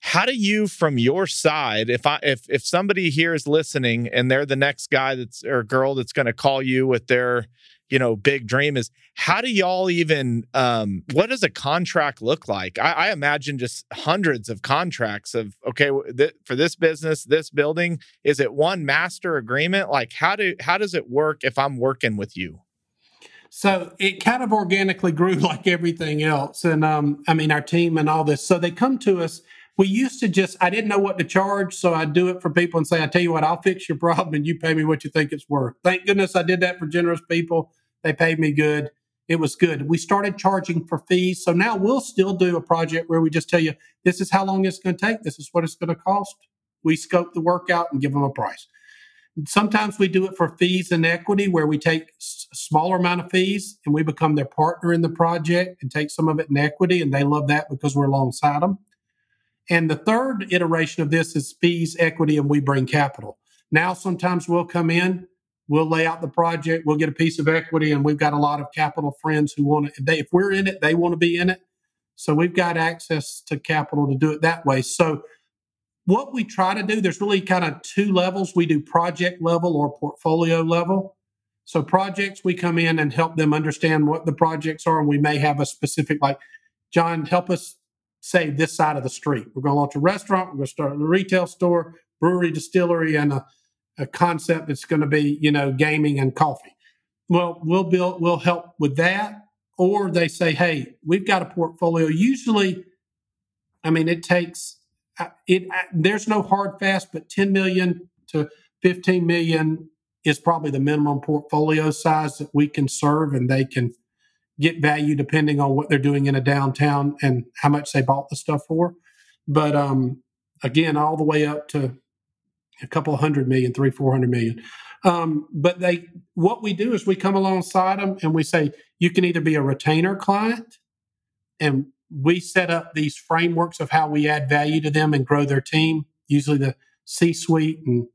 How do you, from your side, if I if if somebody here is listening and they're the next guy that's or girl that's going to call you with their you know big dream is how do y'all even um what does a contract look like? I, I imagine just hundreds of contracts of okay th- for this business this building is it one master agreement? Like how do how does it work if i'm working with you? So it kind of organically grew like everything else and um i mean our team and all this. So they come to us we used to just i didn't know what to charge so i'd do it for people and say i tell you what i'll fix your problem and you pay me what you think it's worth. Thank goodness i did that for generous people. They paid me good. It was good. We started charging for fees so now we'll still do a project where we just tell you this is how long it's going to take. This is what it's going to cost. We scope the work out and give them a price. Sometimes we do it for fees and equity where we take a smaller amount of fees and we become their partner in the project and take some of it in equity and they love that because we're alongside them and the third iteration of this is fees, equity, and we bring capital. Now, sometimes we'll come in, we'll lay out the project, we'll get a piece of equity, and we've got a lot of capital friends who want to. They, if we're in it, they want to be in it. So we've got access to capital to do it that way. So what we try to do, there's really kind of two levels. We do project level or portfolio level. So projects, we come in and help them understand what the projects are, and we may have a specific like, John, help us say this side of the street. We're going to launch a restaurant. We're going to start a retail store, brewery, distillery, and a, a concept that's going to be, you know, gaming and coffee. Well, we'll build, we'll help with that. Or they say, hey, we've got a portfolio. Usually, I mean, it takes uh, it. Uh, there's no hard fast, but 10 million to 15 million is probably the minimum portfolio size that we can serve, and they can get value depending on what they're doing in a downtown and how much they bought the stuff for. But um, again, all the way up to a couple hundred million, three, four hundred million. Um, but they, what we do is we come alongside them and we say, you can either be a retainer client, and we set up these frameworks of how we add value to them and grow their team. Usually the C-suite and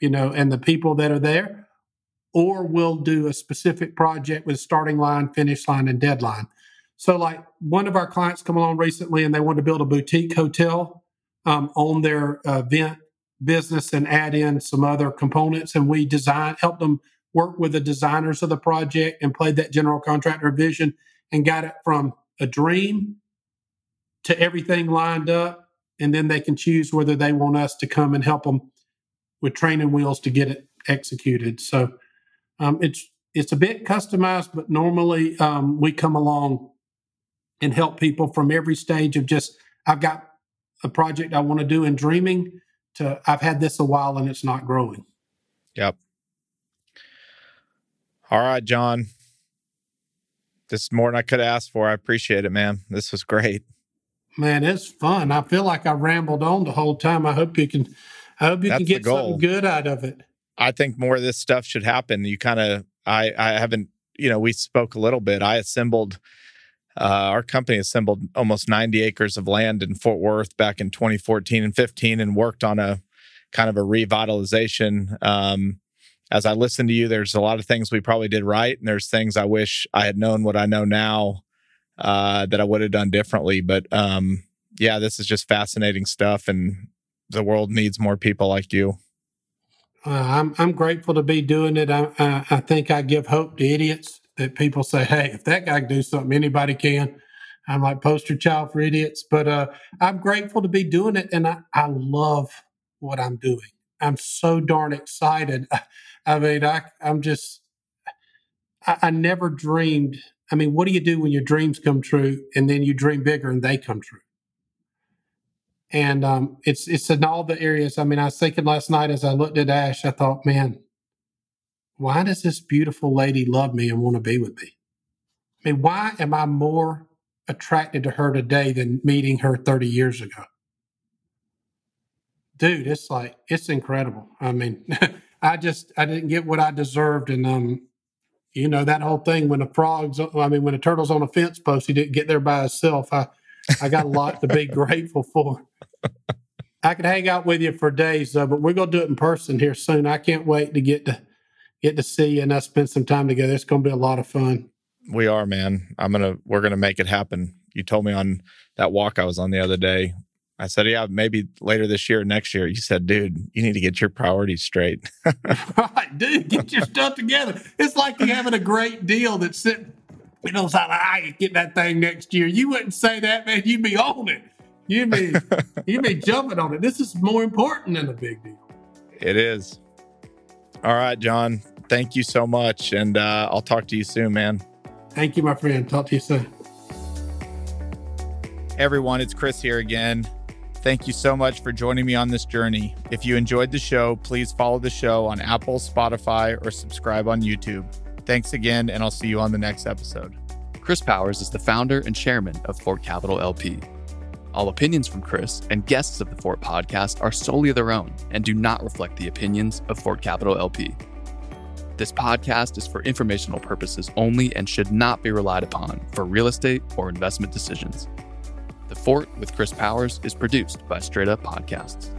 you know and the people that are there, or we'll do a specific project with starting line, finish line, and deadline. So, like one of our clients come along recently and they want to build a boutique hotel um, on their event business and add in some other components. And we design, help them work with the designers of the project and played that general contractor vision and got it from a dream to everything lined up. And then they can choose whether they want us to come and help them with training wheels to get it executed. So, um, it's it's a bit customized, but normally um, we come along and help people from every stage of just I've got a project I want to do in dreaming to I've had this a while and it's not growing. Yep. All right, John. This is more than I could ask for. I appreciate it, man. This was great. Man, it's fun. I feel like I rambled on the whole time. I hope you can. I hope you That's can get something good out of it. I think more of this stuff should happen. You kind of, I, I haven't, you know, we spoke a little bit. I assembled, uh, our company assembled almost 90 acres of land in Fort Worth back in 2014 and 15 and worked on a kind of a revitalization. Um, as I listen to you, there's a lot of things we probably did right. And there's things I wish I had known what I know now uh, that I would have done differently. But um, yeah, this is just fascinating stuff. And the world needs more people like you. Uh, I'm I'm grateful to be doing it. I, I I think I give hope to idiots that people say, "Hey, if that guy can do something, anybody can." I'm like poster child for idiots, but uh, I'm grateful to be doing it, and I I love what I'm doing. I'm so darn excited. I mean, I I'm just I, I never dreamed. I mean, what do you do when your dreams come true, and then you dream bigger and they come true? And um, it's it's in all the areas. I mean, I was thinking last night as I looked at Ash, I thought, man, why does this beautiful lady love me and want to be with me? I mean, why am I more attracted to her today than meeting her 30 years ago? Dude, it's like it's incredible. I mean, I just I didn't get what I deserved, and um, you know that whole thing when a frog's, I mean, when a turtle's on a fence post, he didn't get there by himself. I I got a lot to be grateful for. I could hang out with you for days, though, but we're gonna do it in person here soon. I can't wait to get to get to see you and us spend some time together. It's gonna be a lot of fun. We are, man. I'm gonna we're gonna make it happen. You told me on that walk I was on the other day. I said, yeah, maybe later this year, or next year. You said, dude, you need to get your priorities straight. right, dude, get your stuff together. It's like you having a great deal that's sitting, you know, like I can get that thing next year. You wouldn't say that, man. You'd be on it. You'd be you'd be jumping on it. This is more important than a big deal. it is. All right, John. Thank you so much. And uh, I'll talk to you soon, man. Thank you, my friend. Talk to you soon. Everyone, it's Chris here again. Thank you so much for joining me on this journey. If you enjoyed the show, please follow the show on Apple, Spotify, or subscribe on YouTube. Thanks again, and I'll see you on the next episode. Chris Powers is the founder and chairman of Fort Capital LP. All opinions from Chris and guests of the Fort podcast are solely their own and do not reflect the opinions of Fort Capital LP. This podcast is for informational purposes only and should not be relied upon for real estate or investment decisions. The Fort with Chris Powers is produced by Straight Up Podcasts.